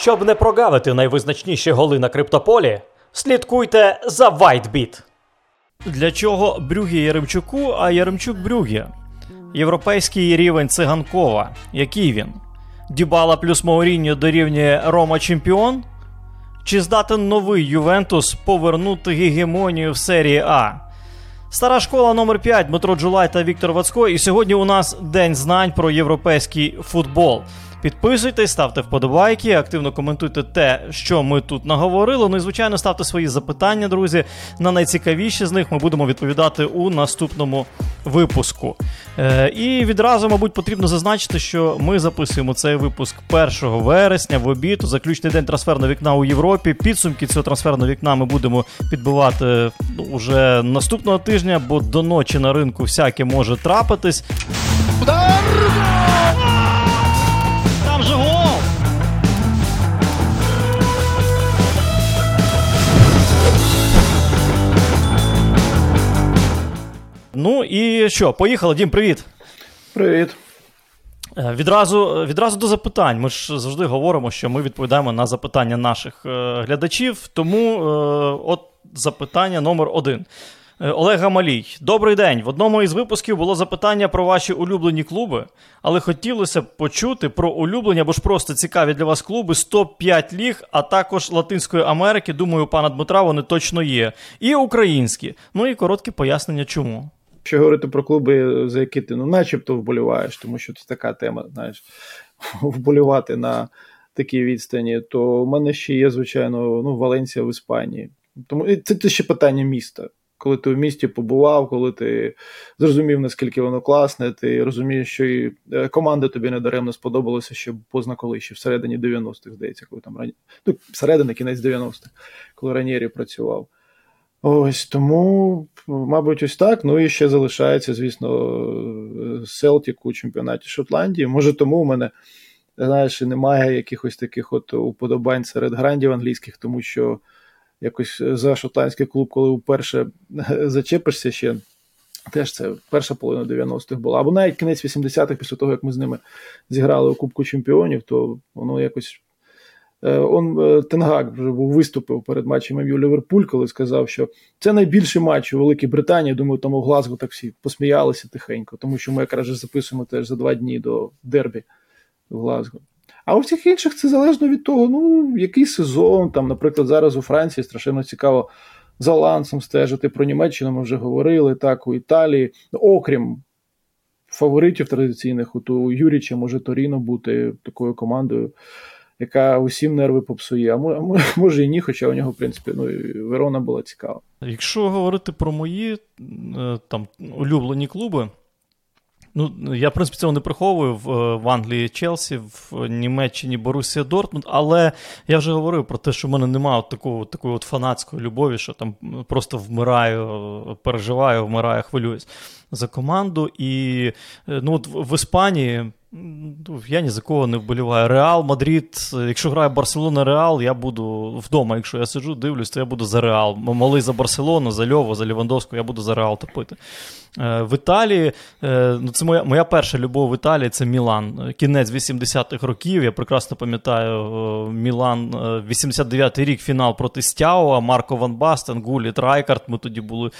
Щоб не прогавити найвизначніші голи на криптополі, слідкуйте за WhiteBit. Для чого Брюгі Яремчуку, а Яремчук Брюгі? Європейський рівень циганкова. Який він? Дібала плюс Мауріньо дорівнює Рома Чемпіон? Чи здатен новий Ювентус повернути гегемонію в серії А? Стара школа номер 5 Дмитро Джулай та Віктор Вацько. І сьогодні у нас день знань про європейський футбол. Підписуйтесь, ставте вподобайки, активно коментуйте те, що ми тут наговорили. Ну і звичайно, ставте свої запитання, друзі. На найцікавіші з них ми будемо відповідати у наступному випуску. Е, І відразу, мабуть, потрібно зазначити, що ми записуємо цей випуск 1 вересня в обід, заключний день трансферного вікна у Європі. Підсумки цього трансферного вікна ми будемо підбивати ну, уже наступного тижня, бо до ночі на ринку всяке може трапитись. Там Ну і що, поїхали, Дім, привіт. Привіт. Е, Відразу, відразу до запитань. Ми ж завжди говоримо, що ми відповідаємо на запитання наших е, глядачів. Тому е, от запитання номер один. Е, Олег Гамалій. Добрий день. В одному із випусків було запитання про ваші улюблені клуби, але хотілося б почути про улюблені або ж просто цікаві для вас клуби з топ-5 ліг, а також Латинської Америки. Думаю, у пана Дмитра вони точно є. І українські. Ну і коротке пояснення, чому. Якщо говорити про клуби, за які ти ну, начебто вболіваєш, тому що це така тема, знаєш, вболівати на такій відстані, то у мене ще є, звичайно, ну, Валенсія в Іспанії. Тому це, це ще питання міста. Коли ти в місті побував, коли ти зрозумів, наскільки воно класне, ти розумієш, що і е, команда тобі недаремно сподобалася ще позна коли, ще всередині 90-х, здається, коли там рані... ну, всередині кінець 90-х, коли Ранєрі працював. Ось тому, мабуть, ось так. Ну і ще залишається, звісно, Селтік у чемпіонаті Шотландії. Може, тому у мене знаєш, немає якихось таких от уподобань серед грандів англійських, тому що якось за шотландський клуб, коли вперше зачепишся ще. Теж це перша половина 90-х була. Або навіть кінець 80-х, після того, як ми з ними зіграли у Кубку Чемпіонів, то воно якось Он Тенгак вже був виступив перед матчем МЮ Ліверпуль, коли сказав, що це найбільший матч у Великій Британії. Думаю, тому в Глазго так всі посміялися тихенько, тому що ми якраз записуємо теж за два дні до Дербі в Глазго. А у всіх інших це залежно від того, ну який сезон. Там, наприклад, зараз у Франції страшенно цікаво за лансом стежити. Про Німеччину ми вже говорили, так, у Італії, окрім фаворитів традиційних, у Юріча може Торіно бути такою командою яка усім нерви попсує. А може і ні, хоча у нього, в принципі, ну, Верона була цікава. Якщо говорити про мої там улюблені клуби, ну, я, в принципі, цього не приховую в, в Англії Челсі, в Німеччині Борусія Дортмунд, але я вже говорив про те, що в мене немає от такого, такої от фанатської любові, що там просто вмираю, переживаю, вмираю, хвилююсь за команду. І ну, от в Іспанії. Я ні за кого не вболіваю. Реал, Мадрид. Якщо грає Барселона Реал, я буду вдома. Якщо я сиджу, дивлюсь, то я буду за Реал. Малий за Барселону, за Льову, за Лівандовську, я буду за Реал топити. В Італії, ну це моя моя перша любов в Італії це Мілан. Кінець 80-х років. Я прекрасно пам'ятаю Мілан, 89-й рік фінал проти Стяуа, Марко Ван Бастен, Гуліт, Райкард. Ми тоді були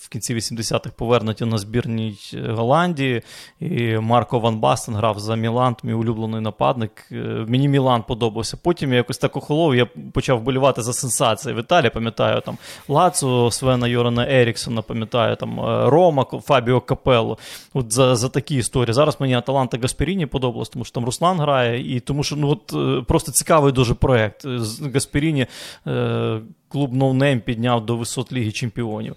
в кінці 80-х повернуті на збірній Голландії. І Марко Ван Бастен грав за Мілан, мій улюблений нападник. Мені Мілан подобався. Потім я якось так охолов, я почав болівати за сенсації в Італії. Пам'ятаю там Лаціо, Свена Йорана Еріксона, пам'ятаю там Рома, Фабіо Капелло. От за за такі історії. Зараз мені Аталанта Гасперіні подобалось, тому що там Руслан грає, і тому що ну от просто цікавий дуже проект. Гасперіні клуб no-name підняв до висот Ліги Чемпіонів.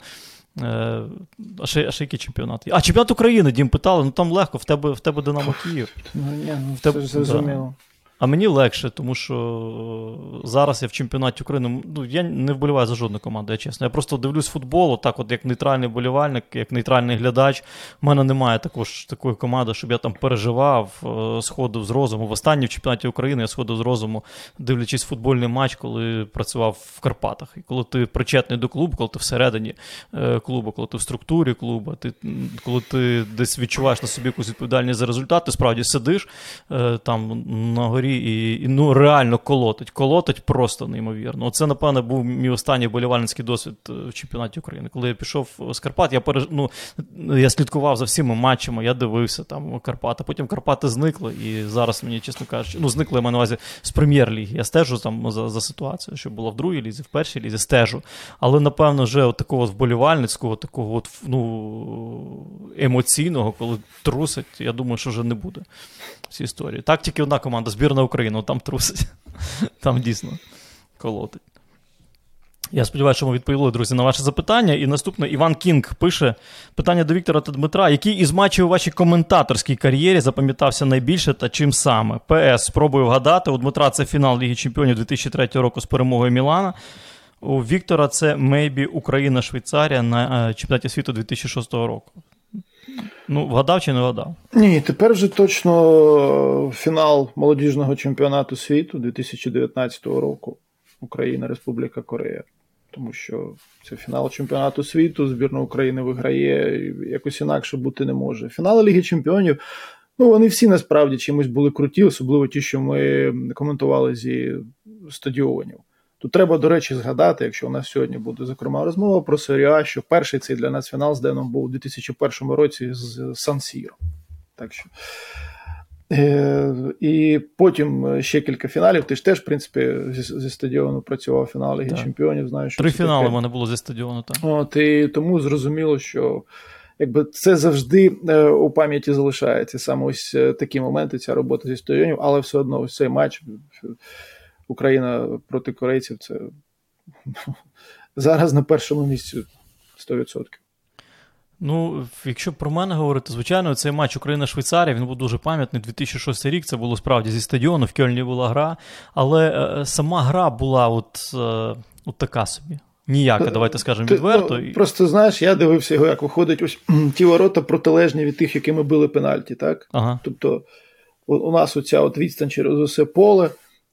А ще, а ще який чемпіонат? А чемпіонат України, Дім питали, ну там легко, в тебе в тебе Динамо Київ. Ну, ні, ну, в тебе, це зрозуміло. А мені легше, тому що зараз я в чемпіонаті України. Ну, я не вболіваю за жодну команду, я чесно. Я просто дивлюсь футбол, так от як нейтральний болівальник, як нейтральний глядач. У мене немає також такої команди, щоб я там переживав, сходив з розуму. В останній в чемпіонаті України я сходив з розуму, дивлячись футбольний матч, коли працював в Карпатах. І коли ти причетний до клубу, коли ти всередині клубу, коли ти в структурі клубу, ти, коли ти десь відчуваєш на собі якусь відповідальність за результат, ти справді сидиш там на горі і, і ну, реально колотить. Колотить просто неймовірно. Оце, напевно, був мій останній болівальницький досвід е, в чемпіонаті України. Коли я пішов з Карпат, я переж... ну, я слідкував за всіма матчами, я дивився там Карпати. Потім Карпати зникли, і зараз мені, чесно кажучи, ну, зникли я маю на увазі з прем'єр-ліги. Я стежу там за за ситуацією, що було в другій лізі, в першій лізі, стежу. Але, напевно, вже от такого вболівальницького, такого от, ну, емоційного, коли трусить, я думаю, що вже не буде в цій історії. Так, тільки одна команда, збірна України, там трусить. Там дійсно колотить. Я сподіваюся, що ми відповіли, друзі, на ваше запитання. І наступне Іван Кінг пише питання до Віктора та Дмитра. Який із матчів у вашій коментаторській кар'єрі запам'ятався найбільше та чим саме? ПС спробую вгадати. У Дмитра це фінал Ліги Чемпіонів 2003 року з перемогою Мілана. У Віктора це Мейбі Україна-Швейцарія на е, чемпіонаті світу 2006 року. Ну, вгадав чи не вгадав? Ні, тепер вже точно фінал молодіжного чемпіонату світу 2019 року. Україна, Республіка Корея. Тому що це фінал чемпіонату світу, збірна України виграє, якось інакше бути не може. Фінали Ліги Чемпіонів. Ну, вони всі насправді чимось були круті, особливо ті, що ми коментували зі стадіонів. Тут треба, до речі, згадати, якщо у нас сьогодні буде зокрема розмова про серіа, що перший цей для нас фінал з Деном був у 2001 році з Сан-Сіро. Так що. Е, І потім ще кілька фіналів. Ти ж теж, в принципі, зі, зі стадіону працював фінал Ліги Чемпіонів. Знаєш, Три фінали в мене було зі стадіону. так. От, І тому зрозуміло, що якби це завжди е, у пам'яті залишається. Саме ось е, такі моменти, ця робота зі стадіонів, але все одно ось цей матч. Україна проти корейців це зараз на першому місці 100%. Ну, якщо про мене говорити, звичайно, цей матч Україна-Швейцарія він був дуже пам'ятний. 2006 рік це було справді зі стадіону, в Кельні була гра, але е, сама гра була от, е, от така собі. Ніяка, давайте скажемо відверто. Ну, просто знаєш, я дивився його, як виходить ось ті ворота протилежні від тих, якими били пенальті, так? Ага. Тобто у, у нас оця от відстань через усе поле.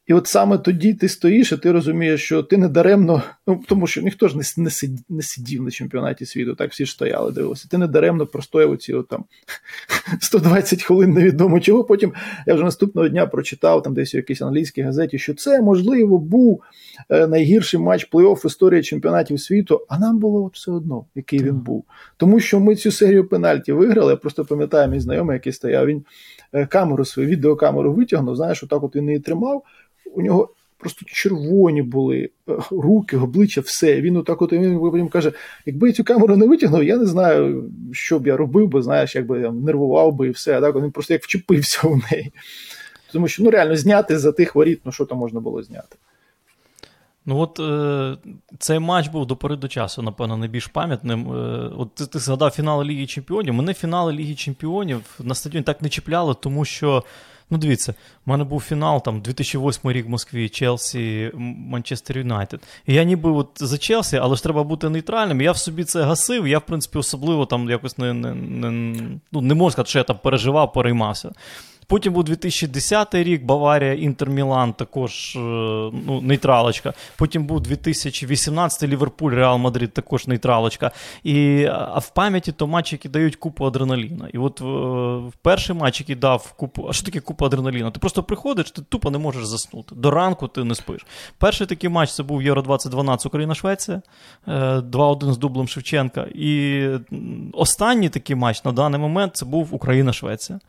І от саме тоді ти стоїш, і ти розумієш, що ти не даремно, ну тому що ніхто ж не не, сидів, не сидів на чемпіонаті світу, так всі ж стояли, дивилися. Ти не даремно простояв оці от там 120 хвилин невідомо чого. Потім я вже наступного дня прочитав там десь у якійсь англійській газеті, що це можливо був е, найгірший матч плей-офф в історії чемпіонатів світу. А нам було от все одно, який він був. Тому що ми цю серію пенальті виграли. Я просто пам'ятаю мій знайомий, який стояв. Він е, камеру свою відеокамеру витягнув. Знаєш, отак от він її тримав у нього просто червоні були е, руки, обличчя, все. Він отак от він потім каже: якби я цю камеру не витягнув, я не знаю, що б я робив, бо знаєш, якби я нервував би і все. Так він просто як вчепився в неї. Тому що ну реально зняти за тих воріт, ну що там можна було зняти. Ну от е, цей матч був до пори до часу, напевно, найбільш пам'ятним. Е, от ти, ти згадав фінали Ліги Чемпіонів. Мене фінали Ліги Чемпіонів на стадіоні так не чіпляли, тому що. Ну, дивіться, в мене був фінал там 2008 рік в Москві, Челсі, Манчестер Юнайтед. І я ніби от за Челсі, але ж треба бути нейтральним. Я в собі це гасив, я, в принципі, особливо там якось не не, не, ну, не можу сказати, що я там переживав, переймався. Потім був 2010 рік, Баварія, Інтер Мілан, також е, ну, нейтралочка. Потім був 2018 Ліверпуль, Реал Мадрид, також нейтралочка. І, А в пам'яті то матчі, які дають купу адреналіна. І от в, в перший матч, який дав купу. А що таке купа адреналіна? Ти просто приходиш, ти тупо не можеш заснути. До ранку ти не спиш. Перший такий матч це був Євро 2012 Україна-Швеція, 2-1 е, з дублем Шевченка. І останній такий матч на даний момент це був Україна-Швеція.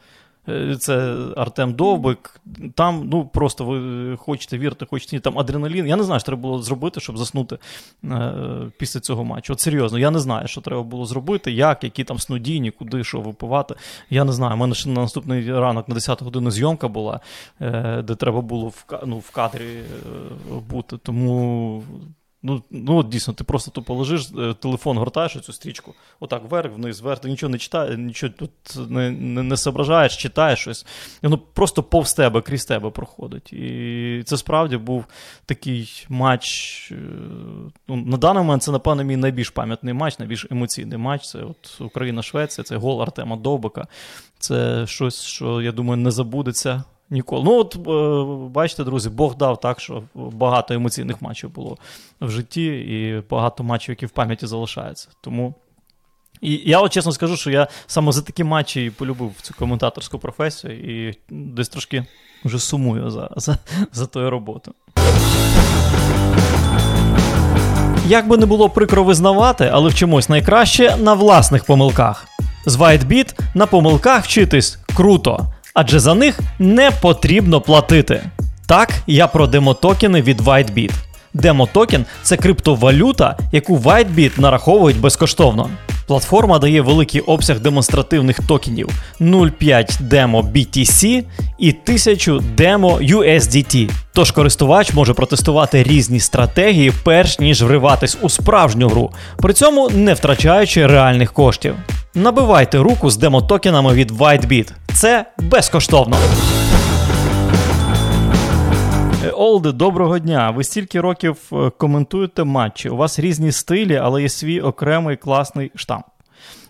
Е, це Артем Довбик. Там, ну просто ви хочете вірити, хочете ні, там адреналін. Я не знаю, що треба було зробити, щоб заснути е, після цього матчу. От серйозно, я не знаю, що треба було зробити, як, які там снодійні, куди що випивати. Я не знаю. У мене ще на наступний ранок на 10 годину зйомка була, е, де треба було в ну, в кадрі е, бути. Тому Ну, ну дійсно, ти просто тупо лежиш, е, телефон гортаєш цю стрічку, отак вверх, вниз, вверх, ти нічого не читаєш, нічого тут не не, не соображаєш, читаєш щось. І воно просто повз тебе, крізь тебе проходить. І це справді був такий матч. Е, ну, На даний момент це, напевно, мій найбільш пам'ятний матч, найбільш емоційний матч. Це от Україна-Швеція, це гол Артема Довбика. Це щось, що, я думаю, не забудеться. Ніколи. Ну, от е, бачите, друзі, Бог дав так, що багато емоційних матчів було в житті, і багато матчів, які в пам'яті залишаються. Тому І я от чесно скажу, що я саме за такі матчі полюбив цю коментаторську професію і десь трошки вже сумую за, за, за тою роботою. Як би не було прикро визнавати, але вчимось найкраще на власних помилках. З WhiteBit на помилках вчитись круто, адже за них не потрібно платити. Так, я про демотокени від WhiteBit. Демотокен це криптовалюта, яку WhiteBit нараховують безкоштовно. Платформа дає великий обсяг демонстративних токенів 0,5 демо BTC і 1000 демо USDT. Тож користувач може протестувати різні стратегії, перш ніж вриватись у справжню гру, при цьому не втрачаючи реальних коштів. Набивайте руку з демотокенами від WhiteBit. Це безкоштовно. Олде, доброго дня. Ви стільки років е, коментуєте матчі. У вас різні стилі, але є свій окремий класний штамп.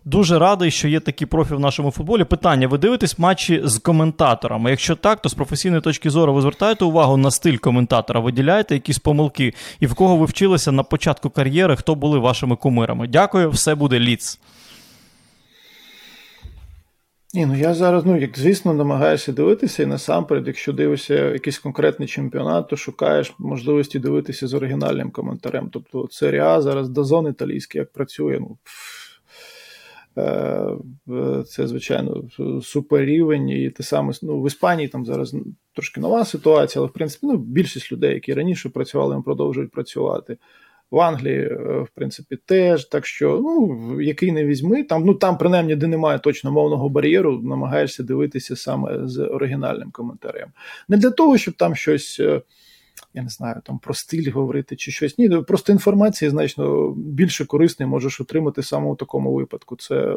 Дуже радий, що є такий профі в нашому футболі. Питання: ви дивитесь матчі з коментаторами? Якщо так, то з професійної точки зору ви звертаєте увагу на стиль коментатора, виділяєте якісь помилки, і в кого ви вчилися на початку кар'єри, хто були вашими кумирами? Дякую, все буде ліц. Ні, ну я зараз, ну як звісно, намагаюся дивитися, і насамперед, якщо дивишся якийсь конкретний чемпіонат, то шукаєш можливості дивитися з оригінальним коментарем. Тобто серія А зараз дозон італійський, як працює, ну е, це, звичайно, супер рівень. І те саме ну, в Іспанії там зараз трошки нова ситуація, але в принципі ну, більшість людей, які раніше працювали, продовжують працювати в Англії, е, в принципі, теж. Так що, ну, який не візьми, там, ну там, принаймні, де немає точно мовного бар'єру, намагаєшся дивитися саме з оригінальним коментарем. Не для того, щоб там щось. Е, я не знаю, там про стиль говорити чи щось. Ні, просто інформації значно більше корисної можеш отримати саме у такому випадку. Це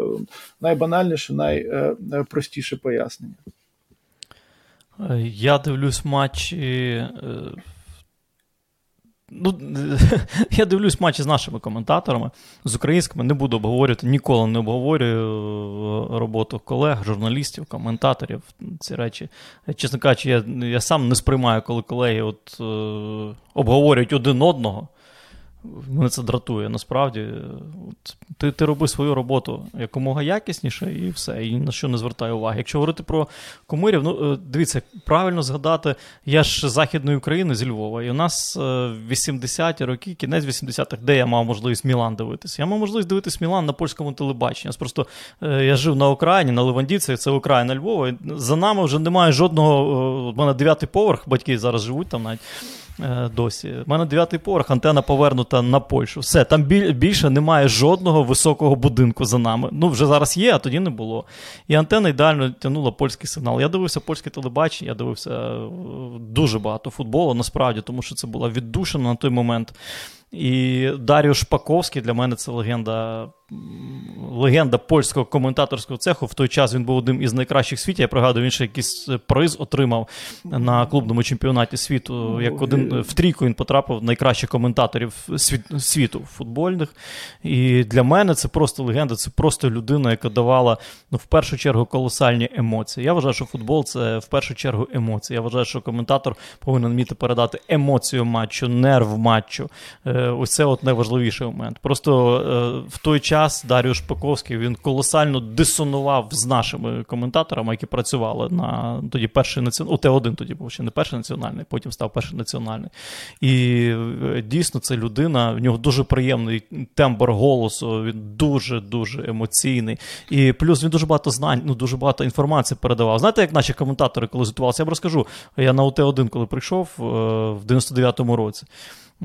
найбанальніше, найпростіше пояснення. Я дивлюсь матчі Ну, Я дивлюсь матчі з нашими коментаторами, з українськими не буду обговорювати, ніколи не обговорюю е, роботу колег, журналістів, коментаторів. Ці речі. Чесно кажучи, я я сам не сприймаю, коли колеги от, е, обговорюють один одного. Мене це дратує. Насправді, ти ти роби свою роботу якомога якісніше, і все, і на що не звертаю уваги. Якщо говорити про кумирів, ну е, дивіться, правильно згадати, я ж з Західної України зі Львова, і у нас 80-ті е, роки, кінець 80-х, де я мав можливість Мілан дивитися. Я мав можливість дивитися Мілан на польському телебаченні. Просто е, я жив на Україні, на Левандівці, це Україна Львова. І за нами вже немає жодного. У мене дев'ятий поверх, батьки зараз живуть там навіть. Досі. У мене дев'ятий поверх, антена повернута на Польщу. Все, там більше немає жодного високого будинку за нами. Ну, вже зараз є, а тоді не було. І антенна ідеально тягнула польський сигнал. Я дивився польське телебачення, я дивився е, дуже багато футболу, насправді, тому що це була віддушена на той момент. І Даріо Шпаковський для мене це легенда легенда польського коментаторського цеху. В той час він був одним із найкращих в світі. Я пригадую, він ще якийсь приз отримав на клубному чемпіонаті світу. Як один в трійку він потрапив найкращих коментаторів світу футбольних. І для мене це просто легенда, це просто людина, яка давала ну, в першу чергу колосальні емоції. Я вважаю, що футбол це в першу чергу емоції. Я вважаю, що коментатор повинен вміти передати емоцію матчу, нерв матчу. Ось це от найважливіший момент. Просто е, в той час час Шпаковський він колосально дисонував з нашими коментаторами, які працювали на тоді перший національний, УТ-1 тоді був ще не перший національний, потім став перший національний. І е, дійсно це людина, в нього дуже приємний тембр голосу, він дуже-дуже емоційний. І плюс він дуже багато знань, ну дуже багато інформації передавав. Знаєте, як наші коментатори коли звітувалися? Я вам розкажу. Я на УТ-1, коли прийшов е, в 99-му році.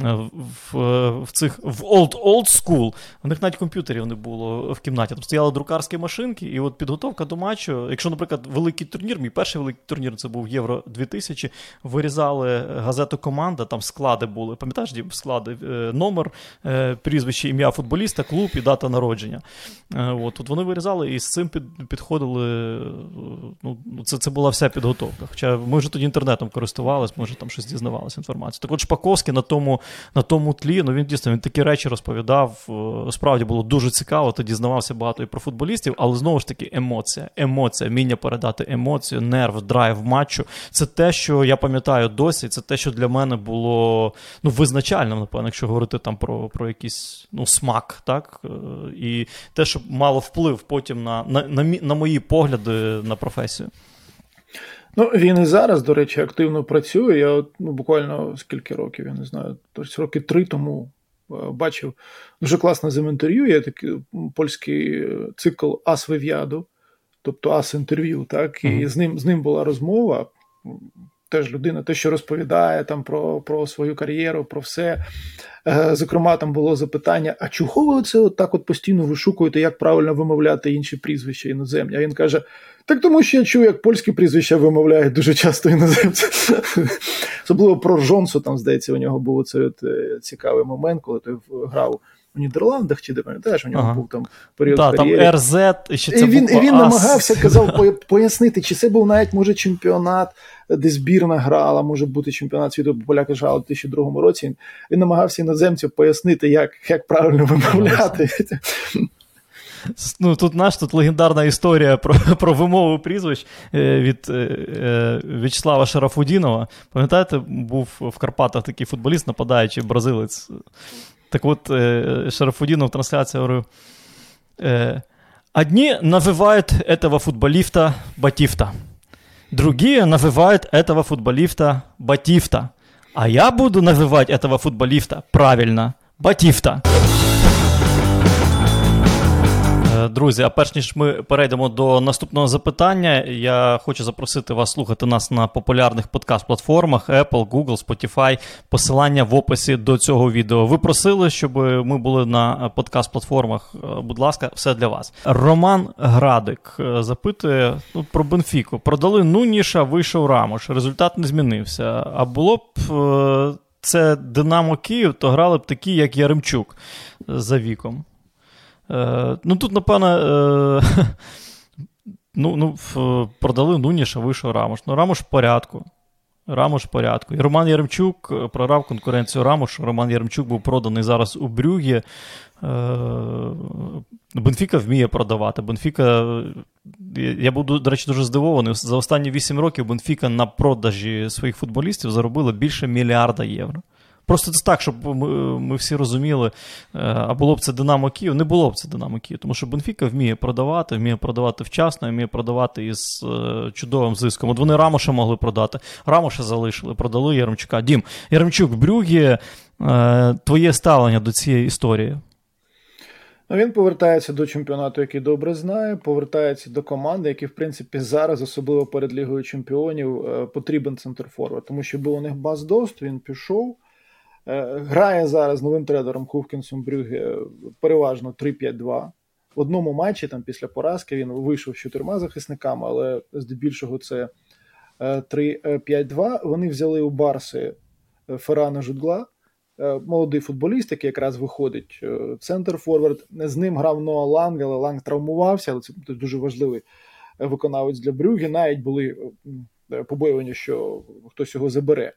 Е, в в цих в old old school, у них навіть комп'ютерів не було в кімнаті. Там стояли друкарські машинки, і от підготовка до матчу. Якщо, наприклад, великий турнір, мій перший великий турнір це був Євро 2000, вирізали газету Команда, там склади були. Пам'ятаєш, склади, е, номер, е, прізвище, ім'я футболіста, клуб і дата народження. От, Тут вони вирізали і з цим під, підходили. Ну, Це це була вся підготовка. Хоча ми вже тоді інтернетом користувалися, може там щось дізнавалися інформацію. Так от Шпаковський на тому на тому тлі ну він дійсно він такі речі розповідав. Е, справді було дуже цікаво. Ти дізнавався багато і про футболістів, але знову ж таки емоція, емоція, вміння передати емоцію, нерв, драйв матчу. Це те, що я пам'ятаю досі. Це те, що для мене було ну визначальним, напевно, якщо говорити там про про якийсь ну смак, так е, і те, що мало вплив потім на, на, на, на мої погляди на професію. Ну, він і зараз, до речі, активно працює. Я от, ну, буквально скільки років, я не знаю, тобто роки три тому е, бачив дуже класне з інтерв'ю. Є такий польський цикл Ас Вив'яду, тобто Ас інтерв'ю. так, І mm-hmm. з ним з ним була розмова. Теж людина, те, що розповідає там про про свою кар'єру, про все. Е, зокрема, там було запитання: а чого ви це от так от постійно вишукуєте, як правильно вимовляти інші прізвища іноземні? А він каже: так тому що я чую, як польські прізвища вимовляють дуже часто іноземці. Особливо про Жонсу, там, здається, у нього був цей е, цікавий момент, коли той грав. У Нідерландах чи де пам'ятаєш, у нього ага. був там період. Да, там РЗ, ще це і він, і він намагався казав пояснити, чи це був навіть може чемпіонат, де збірна грала, може бути чемпіонат світу, бо поляки грали у 2002 році. Він намагався іноземців пояснити, як як правильно вимовляти. Ну, Тут наш тут легендарна історія про про вимову прізвищ е, від е, е, В'ячеслава Шарафудінова. Пам'ятаєте, був в Карпатах такий футболіст, нападаючий бразилець. Так от Шарафудінов в трансляції говорив: одні навивають этого футболіста Батіфта, другие навивають этого футболіста Батіфта. А я буду навивати этого футболіста правильно, Батіфта. Друзі, а перш ніж ми перейдемо до наступного запитання, я хочу запросити вас слухати нас на популярних подкаст-платформах Apple, Google, Spotify. Посилання в описі до цього відео. Ви просили, щоб ми були на подкаст-платформах. Будь ласка, все для вас. Роман Градик е, запитує ну, про Бенфіку. Продали Нуніша, вийшов Рамош. Результат не змінився. А було б. Е, це Динамо Київ, то грали б такі, як Яремчук за віком. Е, ну тут, напевно, е, ну, ну, продали Нуніша, вийшов Рамош. Ну, Рамош в порядку. Рамош в порядку. І Роман Яремчук е, програв конкуренцію Рамошу. Роман Яремчук був проданий зараз у Брюгі. Бенфіка вміє продавати. Бенфіка, я був, до речі, дуже здивований. За останні 8 років Бенфіка на продажі своїх футболістів заробила більше мільярда євро. Просто це так, щоб ми ми всі розуміли, е, а було б це Динамо Київ, не було б це Динамо Київ, тому що Бенфіка вміє продавати, вміє продавати вчасно, вміє продавати із е, чудовим зиском. От вони Рамоша могли продати. Рамоша залишили, продали Яремчука. Дім, Яремчук, Брюгі, е, твоє ставлення до цієї історії. Ну, Він повертається до чемпіонату, який добре знає, повертається до команди, які, в принципі, зараз, особливо перед Лігою Чемпіонів, потрібен центр форвард, тому що був у них баз-дост, він пішов. Е, грає зараз новим тренером Хувкінсом Брюге переважно 3-5-2. В одному матчі там після поразки він вийшов з чотирма захисниками, але здебільшого це 3-5-2. Е, Вони взяли у Барси е, Феррана Жудгла, молодий футболіст, який якраз виходить центр Форвард. З ним грав Ноа Ланг, але Ланг травмувався, але це дуже важливий виконавець для Брюги. Навіть були побоювання, що хтось його забере.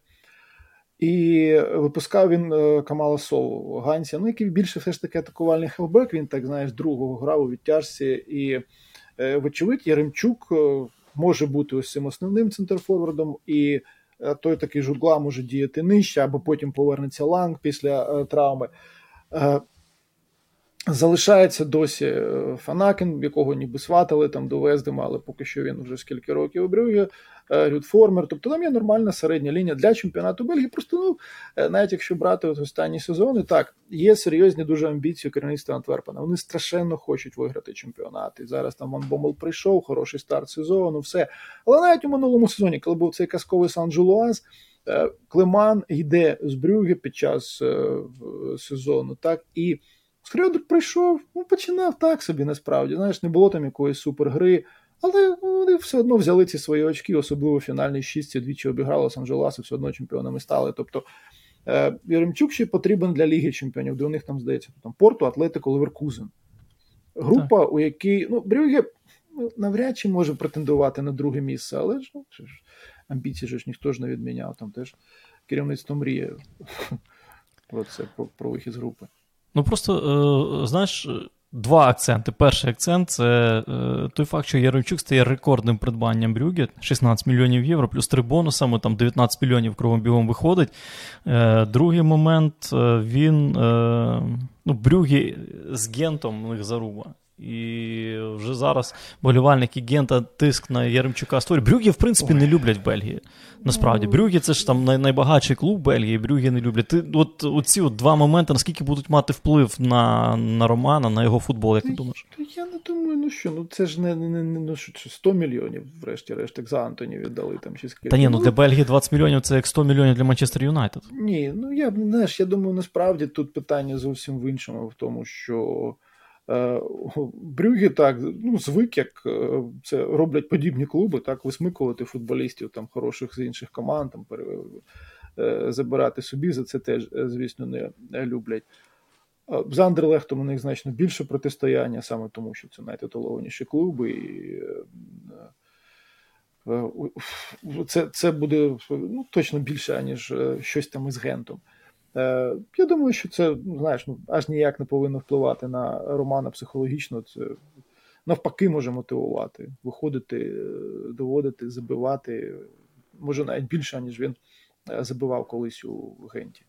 І випускав він е, Камала Солу Ганця, ну який більше все ж таки атакувальний хелбек, він так знаєш, другого грав у відтяжці. І, е, вочевидь, Яремчук е, може бути ось цим основним центрфорвардом, і той такий жугла може діяти нижче, або потім повернеться ланг після травми. Залишається досі Фанакін, якого ніби сватали там до Вездема, але поки що він вже скільки років у Брюге, Рюдформер. Тобто там є нормальна середня лінія для чемпіонату Бельгії. Просто ну, е, навіть якщо брати от останні сезони, так, є серйозні дуже амбіції керівництва Антверпена. Вони страшенно хочуть виграти чемпіонат. І зараз там Ван Бомел прийшов, хороший старт сезону, все. Але навіть у минулому сезоні, коли був цей казковий Сан-Джулуаз, е, Клеман йде з Брюге під час сезону, так і. Скрьодер прийшов, ну, починав так собі, насправді. Знаєш, не було там якоїсь супергри, але вони все одно взяли ці свої очки, особливо в фінальній шістці двічі обіграли Сан-Джелас все одно чемпіонами стали. Тобто е, Яремчук ще потрібен для Ліги Чемпіонів, де у них там здається там Порту, Атлетико, Леверкузен. Група, так. у якій ну, Брюге ну, навряд чи може претендувати на друге місце, але ж ну, ж амбіції ж ніхто ж не відміняв, там теж керівництво мріє про це, про, про вихід з групи. Ну просто, е, знаєш, два акценти. Перший акцент це е, той факт, що Яремчук стає рекордним придбанням Брюгі 16 мільйонів євро, плюс три бонусами, там 19 мільйонів кругом бігом виходить. Е, другий момент він ну, брюгі з Гентом у них заруба. І вже зараз болівальники Гента тиск на Яремчука створюють. Брюгі, в принципі, не люблять Бельгії. Насправді, ну. Брюгі це ж там найбагатший клуб Бельгії, Брюгі не люблять. Ти от оці от два моменти, наскільки будуть мати вплив на на Романа, на його футбол, як ти думаєш? Я не думаю, ну що, ну це ж не не, не, ну, що, 100 мільйонів, врешті-решт, як за Антоні віддали там чи скільки. Та ні, ну, ну для Бельгії 20 мільйонів це як 100 мільйонів для Манчестер Юнайтед. Ні, ну я знаєш, я думаю, насправді тут питання зовсім в іншому, в тому, що. Е, Брюгі так ну, звик, як е, це роблять подібні клуби, так висмикувати футболістів там хороших з інших команд, там е, забирати собі за це теж, звісно, не люблять. З Андерлехтом у них значно більше протистояння, саме тому, що це найтитулованіші клуби. і це це буде ну, точно більше, ніж щось там із Гентом. Е, я думаю, що це ну, знаєш, ну, аж ніяк не повинно впливати на Романа психологічно. Це навпаки може мотивувати, виходити, е, доводити, забивати, може навіть більше, ніж він е, забивав колись у Генті.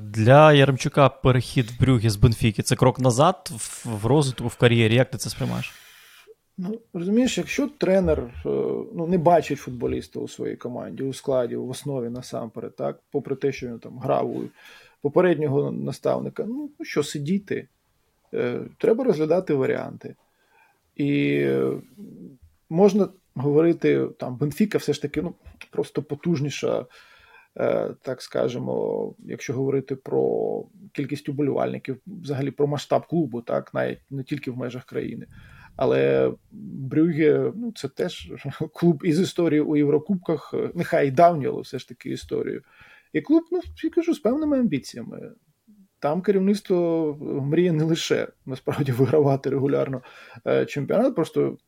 Для Яремчука перехід в Брюгі з Бенфіки це крок назад в розвитку в кар'єрі. Як ти це сприймаєш? Ну, Розумієш, якщо тренер е, ну, не бачить футболіста у своїй команді, у складі, в основі насамперед, так, попри те, що він там грав у попереднього наставника, ну, ну що, сидіти, е, треба розглядати варіанти. І е, можна говорити, там Бенфіка все ж таки ну, просто потужніша, так скажемо, якщо говорити про кількість уболівальників, взагалі про масштаб клубу, так, навіть не тільки в межах країни. Але Брюге ну, це теж клуб із історією у Єврокубках, нехай і давню, але все ж таки історію. І клуб, ну я кажу, з певними амбіціями. Там керівництво мріє не лише насправді вигравати регулярно е, чемпіонат, просто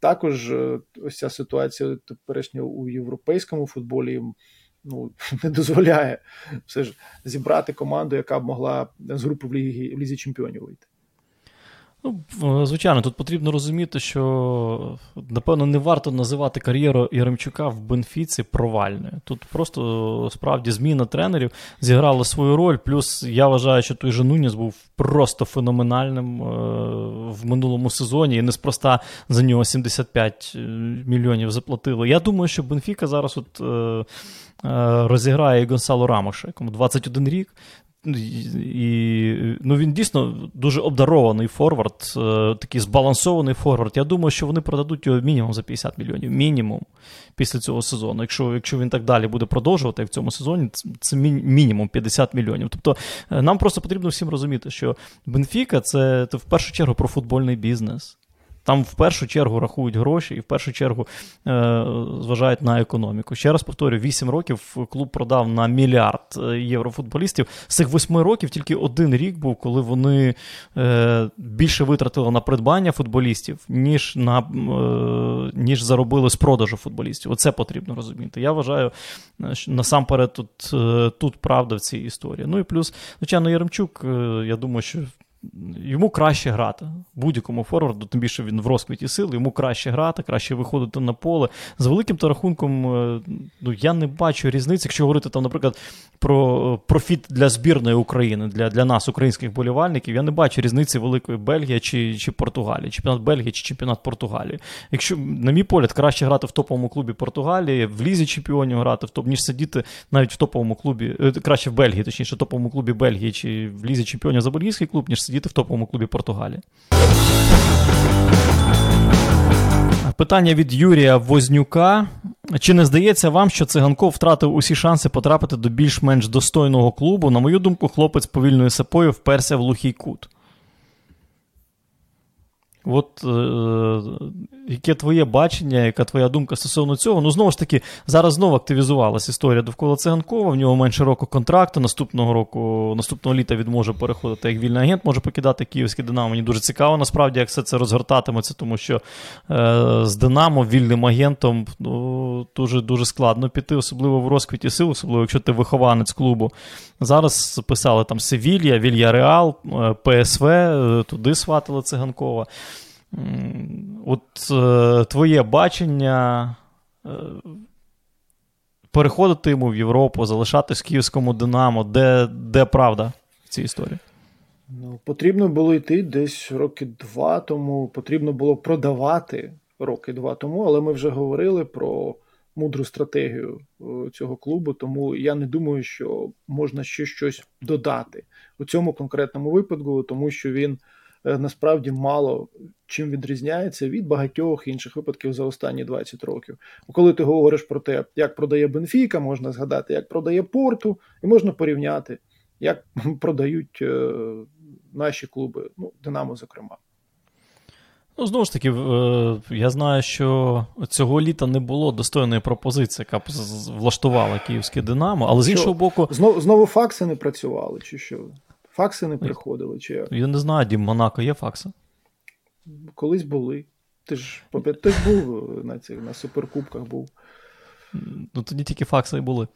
також е, ось ця ситуація теперішня у європейському футболі ну, не дозволяє все ж зібрати команду, яка б могла з групи в лізі, в лізі чемпіонів вийти. Ну, звичайно, тут потрібно розуміти, що напевно не варто називати кар'єру Яремчука в Бенфіці провальною. Тут просто справді зміна тренерів зіграла свою роль. Плюс я вважаю, що той же Нуніс був просто феноменальним е, в минулому сезоні, і неспроста за нього 75 е, мільйонів заплатили. Я думаю, що Бенфіка зараз от. Е, розіграє Гонсало Рамоша, якому 21 рік. І ну, Він дійсно дуже обдарований форвард, е, такий збалансований форвард. Я думаю, що вони продадуть його мінімум за 50 мільйонів. Мінімум після цього сезону. Якщо якщо він так далі буде продовжувати в цьому сезоні, це мінімум 50 мільйонів. Тобто е, нам просто потрібно всім розуміти, що Бенфіка це, це в першу чергу про футбольний бізнес. Там в першу чергу рахують гроші і в першу чергу е, зважають на економіку. Ще раз повторю: 8 років клуб продав на мільярд е, євро футболістів. З цих 8 років тільки один рік був, коли вони е, більше витратили на придбання футболістів, ніж на, е, ніж заробили з продажу футболістів. Оце потрібно розуміти. Я вважаю, е, що насамперед тут, е, тут правда в цій історії. Ну і плюс, звичайно, Яремчук, я думаю, що йому краще грати. Будь-якому форварду, тим більше він в розквіті сил, йому краще грати, краще виходити на поле. З великим то рахунком, е, ну, я не бачу різниці, якщо говорити, там, наприклад, про профіт для збірної України, для для нас, українських болівальників, я не бачу різниці великої Бельгії чи чи Португалії, чемпіонат Бельгії чи чемпіонат Португалії. Якщо, на мій погляд, краще грати в топовому клубі Португалії, в Лізі чемпіонів грати, в топ, ніж сидіти навіть в топовому клубі, е, краще в Бельгії, точніше, в топовому клубі Бельгії чи в Лізі чемпіонів за бельгійський клуб, ніж сидіти в топовому клубі Португалії. Питання від Юрія Вознюка. Чи не здається вам, що циганков втратив усі шанси потрапити до більш-менш достойного клубу? На мою думку, хлопець повільною сапою вперся в глухий кут. От е, яке твоє бачення, яка твоя думка стосовно цього? Ну, знову ж таки, зараз знову активізувалася історія довкола циганкова. В нього менше року контракту. Наступного року, наступного літа він може переходити як вільний агент, може покидати київське Динамо. Мені дуже цікаво, насправді, як все це розгортатиметься, тому що е, з Динамо вільним агентом ну, дуже дуже складно піти, особливо в розквіті сил, особливо якщо ти вихованець клубу. Зараз писали там Севілья, Вілья Реал, е, ПСВ, е, туди сватили циганкова. От е, твоє бачення е, переходити йому в Європу, залишатись в Київському Динамо, де де правда в цій історії? Ну, Потрібно було йти десь роки два тому, потрібно було продавати роки два тому, але ми вже говорили про мудру стратегію е, цього клубу, тому я не думаю, що можна ще щось додати у цьому конкретному випадку, тому що він. Е, насправді мало чим відрізняється від багатьох інших випадків за останні 20 років. Коли ти говориш про те, як продає Бенфіка, можна згадати, як продає Порту, і можна порівняти, як продають е, наші клуби, ну, Динамо, зокрема. Ну, знову ж таки, е, я знаю, що цього літа не було достойної пропозиції, яка б влаштувала київське Динамо, але з іншого боку. Знову, знову факси не працювали, чи що? Факси не приходили? чи як? Я не знаю, Дім, Монако є факси? Колись були. Ти ж ти ж був на цих на суперкубках був. Ну тоді тільки факси і були.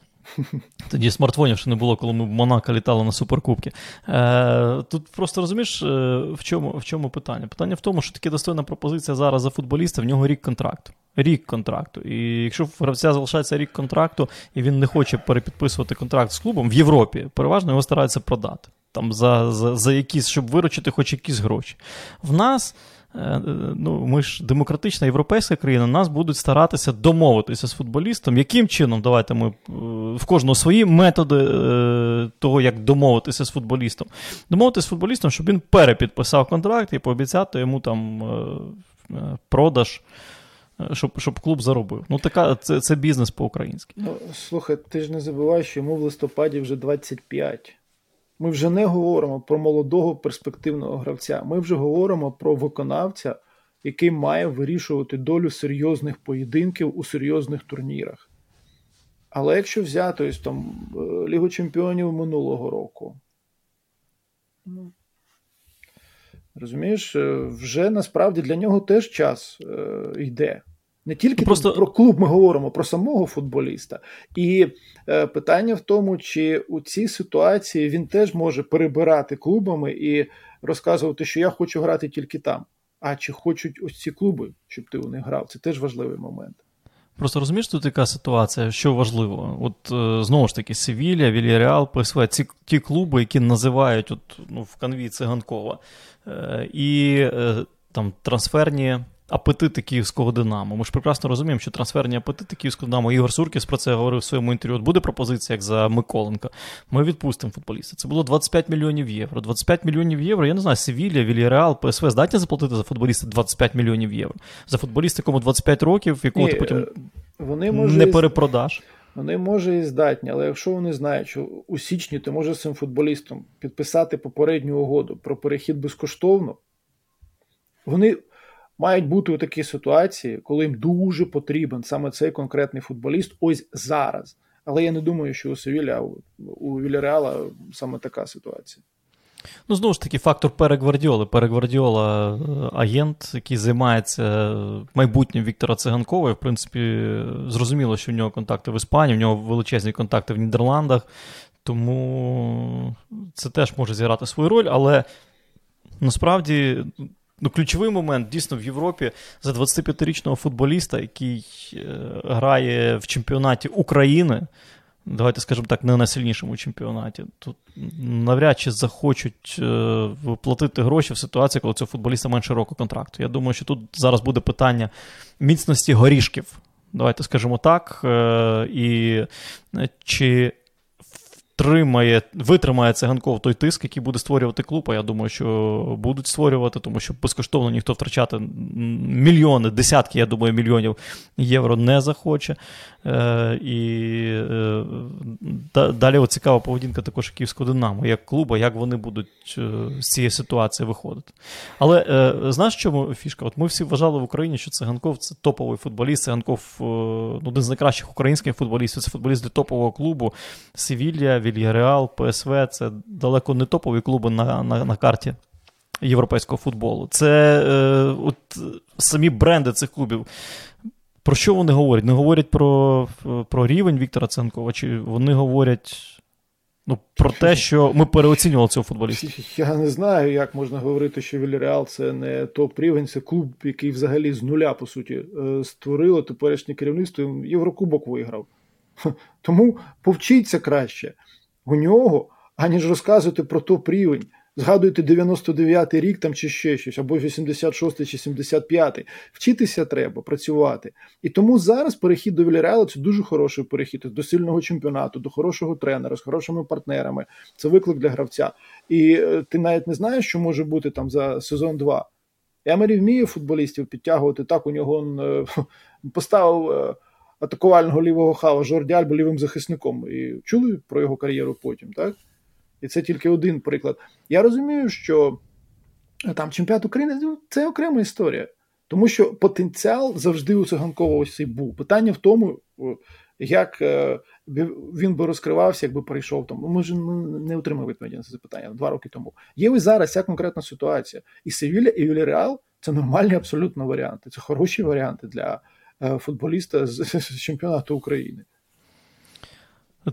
Тоді смартфонів ще не було, коли ми в Монако літали на суперкубки. Е, Тут просто розумієш, е, в чому в чому питання? Питання в тому, що таке достойна пропозиція зараз за футболіста, в нього рік контракту. Рік контракту. І якщо в гравця залишається рік контракту, і він не хоче перепідписувати контракт з клубом в Європі, переважно його стараються продати там за, за, за якісь, щоб виручити хоч якісь гроші. В нас. Е, ну, Ми ж демократична європейська країна, нас будуть старатися домовитися з футболістом. Яким чином, давайте ми е, в кожного свої методи е, того, як домовитися з футболістом. Домовитися з футболістом, щоб він перепідписав контракт і пообіцяти йому там продаж, щоб щоб клуб заробив. Ну, така це це бізнес по-українськи. Ну, Слухай, ти ж не забувай, що йому в листопаді вже 25. Ми вже не говоримо про молодого перспективного гравця. Ми вже говоримо про виконавця, який має вирішувати долю серйозних поєдинків у серйозних турнірах. Але якщо взяти ось там е, Лігу Чемпіонів минулого року, ну, розумієш, е, вже насправді для нього теж час е, йде. Не тільки Просто... про клуб ми говоримо про самого футболіста. І е, питання в тому, чи у цій ситуації він теж може перебирати клубами і розказувати, що я хочу грати тільки там. А чи хочуть ось ці клуби, щоб ти у них грав? Це теж важливий момент. Просто розумієш, тут яка ситуація, що важливо? От е, знову ж таки, Севілля, Вільяреал, ПСВ, ці ті клуби, які називають от, ну, в канві Циганкова, е, і е, там трансферні апетити київського Динамо. Ми ж прекрасно розуміємо, що трансферні апетити київського Динамо. Ігор Суркіс про це говорив в своєму інтерв'ю. От буде пропозиція, як за Миколенка. Ми відпустимо футболіста. Це було 25 мільйонів євро. 25 мільйонів євро. Я не знаю, Севілля, Вільяреал, ПСВ здатні заплатити за футболіста 25 мільйонів євро. За футболіста, якому 25 років, якого Ні, ти потім е, вони може не перепродаш. Вони може і здатні, але якщо вони знають, що у січні ти можеш з цим футболістом підписати попередню угоду про перехід безкоштовно, вони мають бути у такій ситуації, коли їм дуже потрібен саме цей конкретний футболіст ось зараз. Але я не думаю, що у Севіля, у Вільяреала саме така ситуація. Ну, знову ж таки, фактор Перегвардіоли. Перегвардіола е, агент, який займається майбутнім Віктора Циганкова. І, в принципі, зрозуміло, що в нього контакти в Іспанії, в нього величезні контакти в Нідерландах. Тому це теж може зіграти свою роль, але насправді Ну, ключовий момент дійсно в Європі за 25-річного футболіста, який е, грає в чемпіонаті України. Давайте скажемо так, не на сильнішому чемпіонаті. Тут навряд чи захочуть е, платити гроші в ситуації, коли цього футболіста менше року контракту. Я думаю, що тут зараз буде питання міцності горішків. Давайте скажемо так. Е, і чи витримає, витримає циганков той тиск, який буде створювати клуб. А я думаю, що будуть створювати, тому що безкоштовно ніхто втрачати мільйони, десятки, я думаю, мільйонів євро не захоче. Е, І е, далі цікава поведінка також Київського Динамо, як клуба, як вони будуть е, з цієї ситуації виходити. Але е, знаєш, чому фішка? От Ми всі вважали в Україні, що Циганков це топовий футболіст. Циганков е, один з найкращих українських футболістів, це футболіст для топового клубу. Севілья, Вільяреал, ПСВ це далеко не топові клуби на, на, на карті. Європейського футболу. Це е, от самі бренди цих клубів. Про що вони говорять? Не говорять про про рівень Віктора Ценкова, чи вони говорять ну, про те, що ми переоцінювали цього футболіста? Я не знаю, як можна говорити, що Вільяреал це не топ-рівень, це клуб, який взагалі з нуля, по суті, е, створило теперішнє керівництво Єврокубок виграв. Тому повчіться краще у нього, аніж розказувати про топ-рівень. Згадуйте 99-й рік там чи ще щось, або 86-й чи 75-й. Вчитися треба, працювати. І тому зараз перехід до Вільяреалу це дуже хороший перехід до сильного чемпіонату, до хорошого тренера, з хорошими партнерами. Це виклик для гравця. І е, ти навіть не знаєш, що може бути там за сезон 2. Емері вміє футболістів підтягувати. Так, у нього он, е, поставив е, атакувального лівого хава Жорді Альбо лівим захисником. І чули про його кар'єру потім, так? І це тільки один приклад. Я розумію, що е, там чемпіонат України ну, це окрема історія, тому що потенціал завжди у циганкова ось цей був. Питання в тому, як е, він би розкривався, якби перейшов там. Ми ж не отримали відповіді на це запитання два роки тому. Є ось зараз ця конкретна ситуація. І Севілля, і Вільяреал це нормальні абсолютно варіанти. Це хороші варіанти для футболіста з чемпіонату України.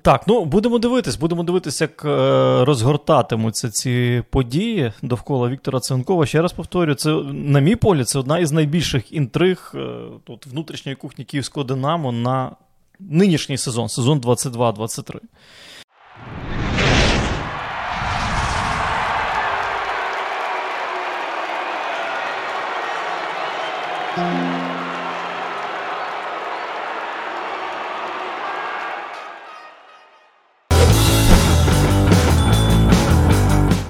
Так, ну будемо дивитись, будемо дивитися, як е, розгортатимуться ці події довкола Віктора Ценкова. Ще раз повторюю, це, на мій погляд, це одна із найбільших інтриг е, тут внутрішньої кухні Київського Динамо на нинішній сезон, сезон 22-23.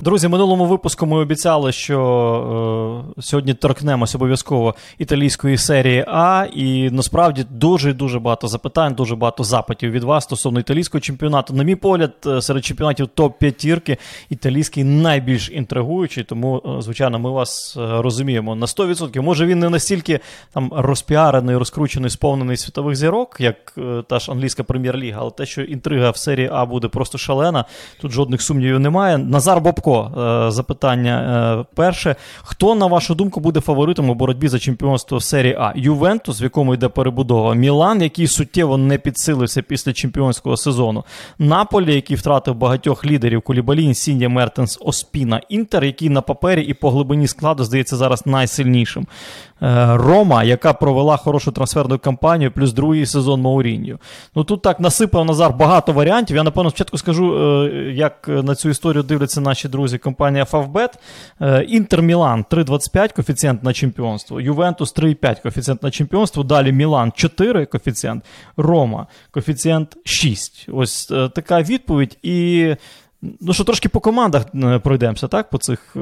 Друзі, минулому випуску ми обіцяли, що е, сьогодні торкнемось обов'язково італійської серії А, і насправді дуже дуже багато запитань, дуже багато запитів від вас стосовно італійського чемпіонату. На мій погляд, е, серед чемпіонатів топ-п'ятірки італійський найбільш інтригуючий, тому, е, звичайно, ми вас е, розуміємо на 100%. Може він не настільки там розпіарений, розкручений, сповнений світових зірок, як е, та ж англійська прем'єр-ліга, але те, що інтрига в серії А буде просто шалена, тут жодних сумнівів немає. Назар Бобко. Е, запитання е, перше. Хто, на вашу думку, буде фаворитом у боротьбі за чемпіонство серії А? Ювентус, в якому йде перебудова, Мілан, який суттєво не підсилився після чемпіонського сезону, Наполі, який втратив багатьох лідерів Кулібалін, Сіння, Мертенс, Оспіна, Інтер, який на папері і по глибині складу здається зараз найсильнішим. Е, Рома, яка провела хорошу трансферну кампанію, плюс другий сезон Мауріньо. Ну тут так насипав Назар багато варіантів. Я напевно спочатку скажу, як на цю історію дивляться наші друзі друзі, компанія Фавбет. Е, Інтер Мілан 3,25 коефіцієнт на чемпіонство. Ювентус 3,5 коефіцієнт на чемпіонство. Далі Мілан 4 коефіцієнт, Рома коефіцієнт 6. Ось е, така відповідь. І ну що трошки по командах е, пройдемося, так? По цих.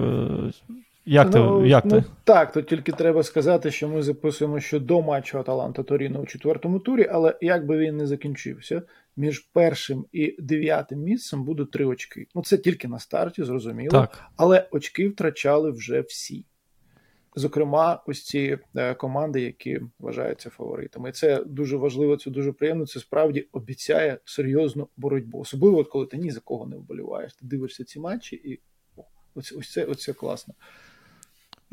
Як ну, ти, як ну, ти? Так, то тільки треба сказати, що ми записуємо що до матчу Аталанта Торіно у четвертому турі, але як би він не закінчився, між першим і дев'ятим місцем будуть три очки. Ну це тільки на старті, зрозуміло. Так. Але очки втрачали вже всі. Зокрема, ось ці е, команди, які вважаються фаворитами. І це дуже важливо, це дуже приємно. Це справді обіцяє серйозну боротьбу. Особливо, коли ти ні за кого не вболіваєш. Ти дивишся ці матчі, і ось ось це, ось це класно.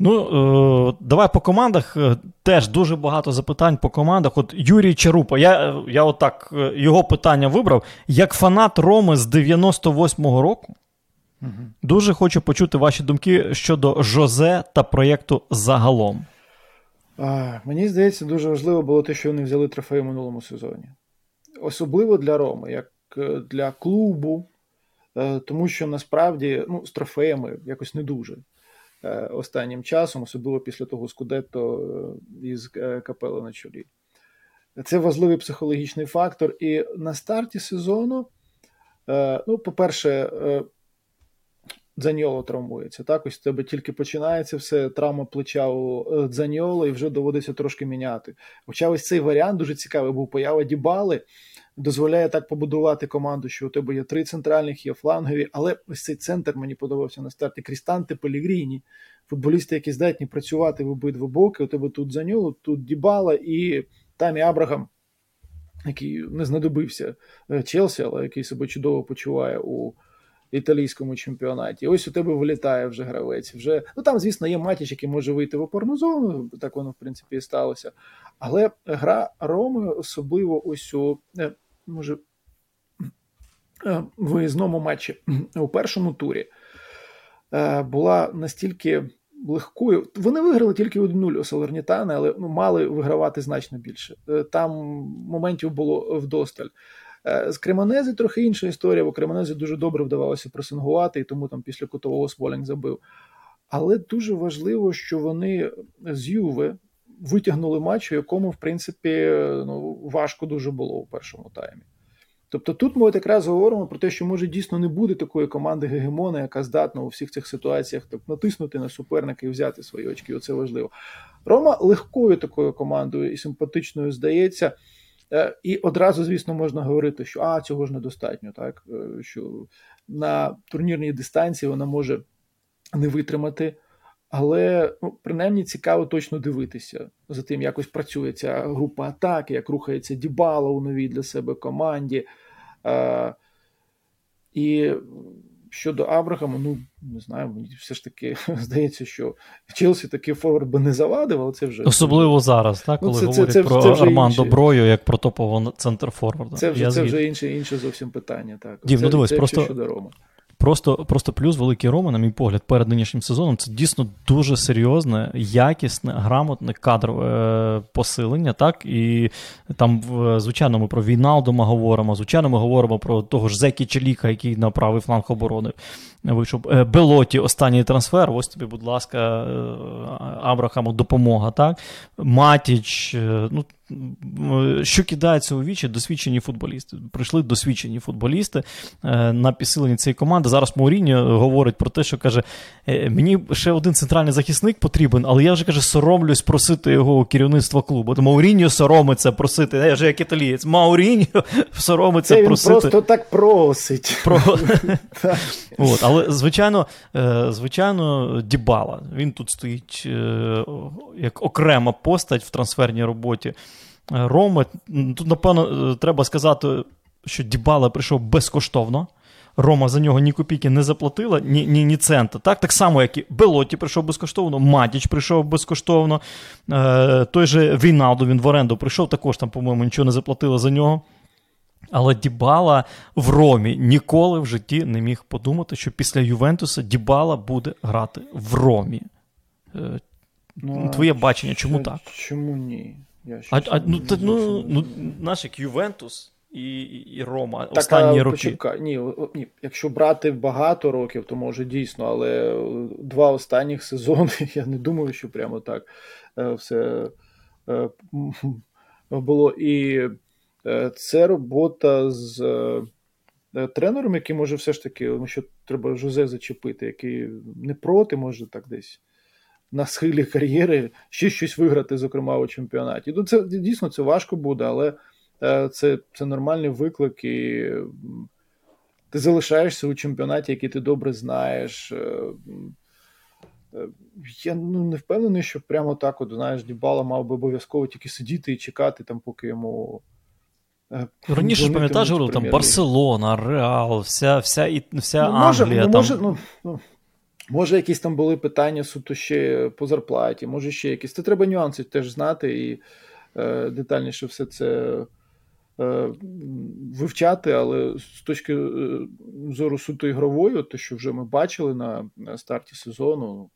Ну, е, давай по командах. Е, теж дуже багато запитань по командах. От Юрій Чарупа, я е, я отак його питання вибрав. Як фанат Роми з 98-го року, угу. дуже хочу почути ваші думки щодо Жозе та проєкту загалом. А, Мені здається, дуже важливо було те, що вони взяли трофей у минулому сезоні. Особливо для Роми, як для клубу, тому що насправді ну, з трофеями якось не дуже. Е, останнім часом, особливо після того Скудетто е, із е, капели на чолі. Це важливий психологічний фактор. І на старті сезону ну, по-перше, Дзаньоло травмується. Так, ось тебе тільки починається все, травма плеча у Дзаньоло, і вже доводиться трошки міняти. Хоча ось цей варіант дуже цікавий був поява Дібали дозволяє так побудувати команду, що у тебе є три центральних, є флангові, але ось цей центр мені подобався на старті Крістанте Пелігріні. Футболісти, які здатні працювати в обидва боки. У тебе тут Заньоло, тут Дібала і Тамі Абрагам, який не знадобився е, Челсі, але який себе чудово почуває у італійському чемпіонаті. Ось у тебе вилітає вже гравець. Вже ну там, звісно, є матіч, який може вийти в опорну зону. Так воно в принципі і сталося. Але гра Роми, особливо ось у е, може е, виїзному матчі у першому турі, е, була настільки. Легкою. Вони виграли тільки 1-0 у Салернітани, але ну, мали вигравати значно більше. Там моментів було вдосталь. З Кремонези трохи інша історія, бо Кремонезі дуже добре вдавалося пресингувати, і тому там після кутового Смолінг забив. Але дуже важливо, що вони з Юви витягнули матч, у якому, в принципі, ну, важко дуже було у першому таймі. Тобто тут ми от якраз говоримо про те, що може дійсно не буде такої команди Гегемона, яка здатна у всіх цих ситуаціях так, натиснути на суперника і взяти свої очки. Оце важливо. Рома легкою такою командою і симпатичною здається. Е, і одразу, звісно, можна говорити, що а, цього ж недостатньо, так е, що на турнірній дистанції вона може не витримати. Але ну, принаймні цікаво точно дивитися за тим, якось працює ця група атаки, як рухається Дібала у новій для себе команді. А, І щодо Абрахама, ну не знаю, мені все ж таки здається, що Челсі такий форвард би не завадив, але це вже особливо зараз, так, ну, коли ну, це, говорять це, це, про це Армандо Брою як про топового центр форварда. Це вже це вже інше інше зовсім питання. Так. Дім, це, ну дивись, просто щодо Рома. Просто просто плюс великий Рома, на мій погляд, перед нинішнім сезоном це дійсно дуже серйозне, якісне, грамотне кадрове е, посилення. так, І там, звичайно, ми про Війналдома говоримо, звичайно, ми говоримо про того ж Зекі Челіка, який на правий фланг оборони вийшов. Е, Белоті, останній трансфер. Ось тобі, будь ласка, е, Абрахаму допомога. так, Матіч. ну, що кидається у вічі, досвідчені футболісти. Прийшли досвідчені футболісти е, на підсиленні цієї команди. Зараз Мауріньо говорить про те, що каже: «Е, мені ще один центральний захисник потрібен, але я вже каже, соромлюсь просити його у керівництва клубу. Мауріньо соромиться просити. Я вже як італієць, Мауріньо соромиться Це він просити. Просто так просить. Про... От, Але, звичайно, е, звичайно, Дібала. Він тут стоїть як окрема постать в трансферній роботі. Роми. Тут, напевно, е, треба сказати, що Дібала прийшов безкоштовно. Рома за нього ні копійки не заплатила, ні ні, ні цента. Так так само, як і Белоті прийшов безкоштовно, Матіч прийшов безкоштовно. Е, Той же Війналду він в оренду прийшов, також там, по-моєму, нічого не заплатили за нього. Але Дібала в Ромі ніколи в житті не міг подумати, що після Ювентуса Дібала буде грати в Ромі. Е, ну, Твоє бачення, чому так? Чому ні? Я а, а, ну, та, ну, ну, наш як Ювентус і і Рома так, останні а, роки. Почекай, ні, ні, якщо брати багато років, то може дійсно, але два останніх сезони я не думаю, що прямо так е, все е, було. І е, це робота з тренером, який може все ж таки, що треба Жозе зачепити, який не проти, може так десь на схилі кар'єри ще щось виграти, зокрема у чемпіонаті. Ну, це дійсно це важко буде, але е, це це нормальний виклик, і ти залишаєшся у чемпіонаті, який ти добре знаєш. Е, е, я ну, не впевнений, що прямо так, от, знаєш, Дібала мав би обов'язково тільки сидіти і чекати, там, поки йому. Раніше ж пам'ятаєш, говорив, там Барселона, Реал, вся вся, вся, вся ну, може, Англія. Ну, може, ну, ну, Може, якісь там були питання суто ще по зарплаті, може ще якісь. Це треба нюанси теж знати і е, детальніше все це е, вивчати, але з точки е, зору суто ігрової, те, що вже ми бачили на, на старті сезону,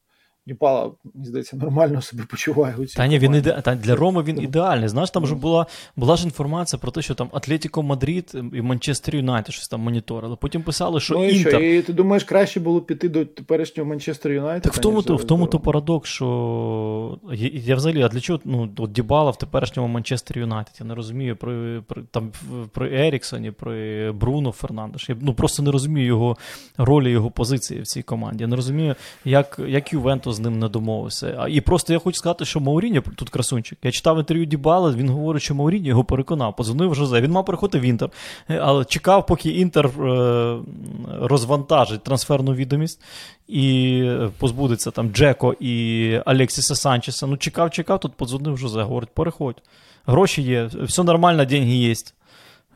Діпала, мені здається, нормально себе почуває. у цій Та ні, він іде... Та для Роми він ідеальний. Знаєш, там вже була, була ж інформація про те, що там Атлетіко Мадрид і Манчестер Юнайтед щось там моніторили. Потім писали, що Ну і Інтер. що, і ти думаєш, краще було піти до теперішнього Манчестер Юнайтед? Так в тому то в тому то парадокс, що я, я взагалі, а для чого ну, от Дібала в теперішньому Манчестер Юнайтед? Я не розумію про, про, там, про Еріксоні, про Бруно Фернандеш. Я ну, просто не розумію його ролі, його позиції в цій команді. Я не розумію, як, як Ювентус з ним не домовився. І просто я хочу сказати, що Мауріньо тут красунчик. Я читав інтерв'ю Дібала, він говорить, що Мауріньо його переконав. Подзвонив Жозе. Він мав приходити в Інтер, е, але чекав, поки Інтер е, розвантажить трансферну відомість і позбудеться там Джеко і Алексіса Санчеса. Ну, чекав, чекав, тут подзвонив Жозе, говорить, переходь. Гроші є, все нормально, деньги є.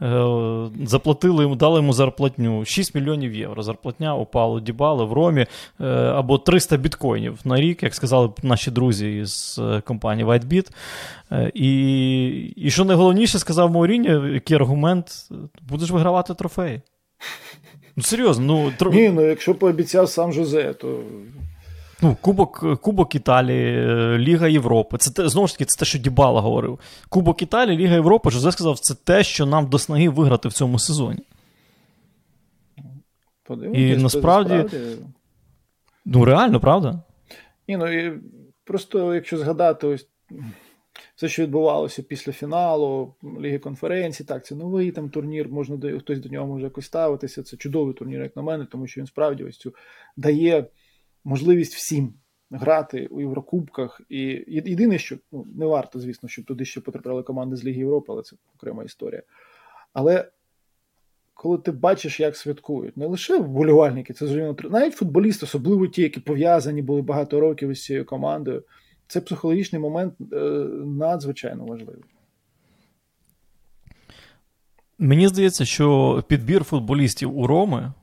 Е, Заплатили йому, дали йому зарплатню 6 мільйонів євро. Зарплатня у Паулу Дібали в Ромі е, або 300 біткоїнів на рік, як сказали наші друзі з е, компанії WhiteBit. І, і що найголовніше сказав Мауріньо, який аргумент, будеш вигравати трофеї. Ну, серйозно, ну, тро... Ні, ну якщо пообіцяв сам Жозе, то Ну, Кубок, Кубок Італії, е, Ліга Європи. Це те, знову ж таки, це те, що Дібала говорив. Кубок Італії, Ліга Європи, Жозе сказав, це те, що нам до снаги виграти в цьому сезоні. подивимось. І насправді- Ну, реально, правда? Ні, ну і просто якщо згадати ось все, що відбувалося після фіналу Ліги конференцій, так, це новий там турнір, можна до хтось до нього може якось ставитися. Це чудовий турнір, як на мене, тому що він справді ось цю дає можливість всім грати у Єврокубках. І єдине, що ну, не варто, звісно, щоб туди ще потрапляли команди з Ліги Європи, але це окрема історія. Але коли ти бачиш, як святкують, не лише вболівальники, це зрозуміло, навіть футболісти, особливо ті, які пов'язані були багато років із цією командою, це психологічний момент е, надзвичайно важливий. Мені здається, що підбір футболістів у Роми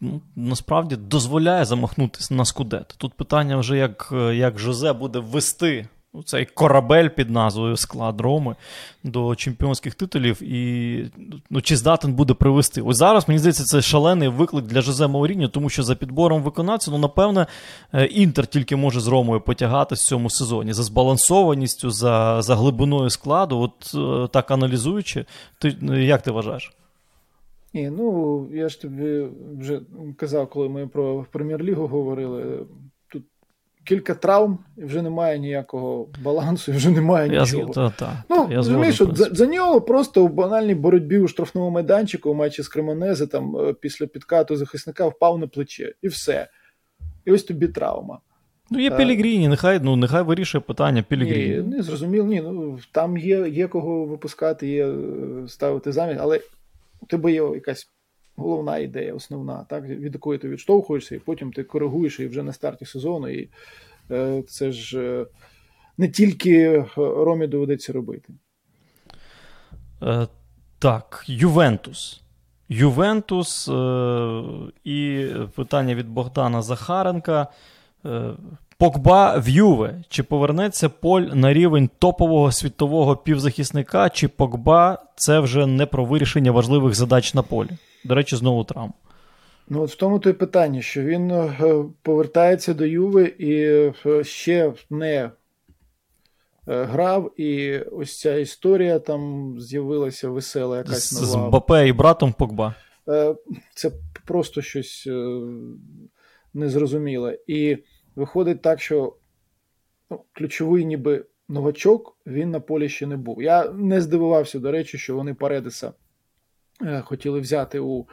ну, насправді дозволяє замахнутися на скудет. Тут питання вже, як, як Жозе буде ввести цей корабель під назвою склад Роми до чемпіонських титулів, і ну, чи здатен буде привести. Ось зараз, мені здається, це шалений виклик для Жозе Мауріньо, тому що за підбором виконавця, ну, напевне, е, Інтер тільки може з Ромою потягатись в цьому сезоні. За збалансованістю, за, за глибиною складу, от е, так аналізуючи, ти, як ти вважаєш? Ні, ну я ж тобі вже казав, коли ми про прем'єр-лігу говорили. Тут кілька травм, і вже немає ніякого балансу, і вже немає Я, нічого. та, та, Ну, я розумієш, що за, за нього просто в банальній боротьбі у штрафному майданчику у матчі з Кремонези там е, після підкату захисника впав на плече, і все. І ось тобі травма. Ну, є Пелігріні, нехай, ну, нехай вирішує питання Пелігріні. Ні, не зрозуміло, ні. Ну, там є, є кого випускати, є е, ставити замість, але у тебе є якась головна ідея, основна, так, від якої ти відштовхуєшся, і потім ти коригуєш її вже на старті сезону. І е, це ж е, не тільки Ромі доведеться робити. Е, так, Ювентус. Ювентус е, і питання від Богдана Захаренка. Погба в Юве. Чи повернеться Поль на рівень топового світового півзахисника, чи Погба це вже не про вирішення важливих задач на полі? До речі, знову травм. Ну, от в тому то й питання, що він е, повертається до Юви і е, ще не е, грав, і ось ця історія там з'явилася весела якась З, з нова. Мбапе і братом Погба. Е, Це просто щось незрозуміле. І виходить так, що ну, ключовий ніби новачок він на полі ще не був. Я не здивувався, до речі, що вони Паредеса е, хотіли взяти у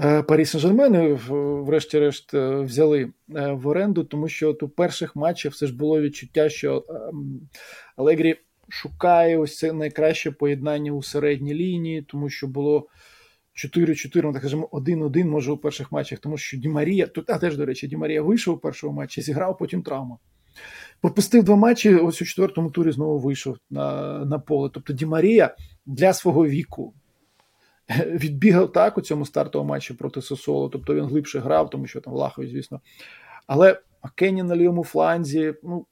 е, Парі Сен-Жермен, врешті-решт е, взяли е, в оренду, тому що от у перших матчах все ж було відчуття, що ем, Алегрі шукає ось це найкраще поєднання у середній лінії, тому що було 4-4, ну так скажемо, 1-1 може у перших матчах, тому що Ді Марія, тут а теж, до речі, Ді Марія вийшов у першому матчі, зіграв, потім травма. Пропустив два матчі, ось у четвертому турі знову вийшов на, на поле. Тобто Ді Марія для свого віку відбігав так у цьому стартовому матчі проти Сосоло, тобто він глибше грав, тому що там Влахові, звісно. Але Кенні на лівому фланзі, ну,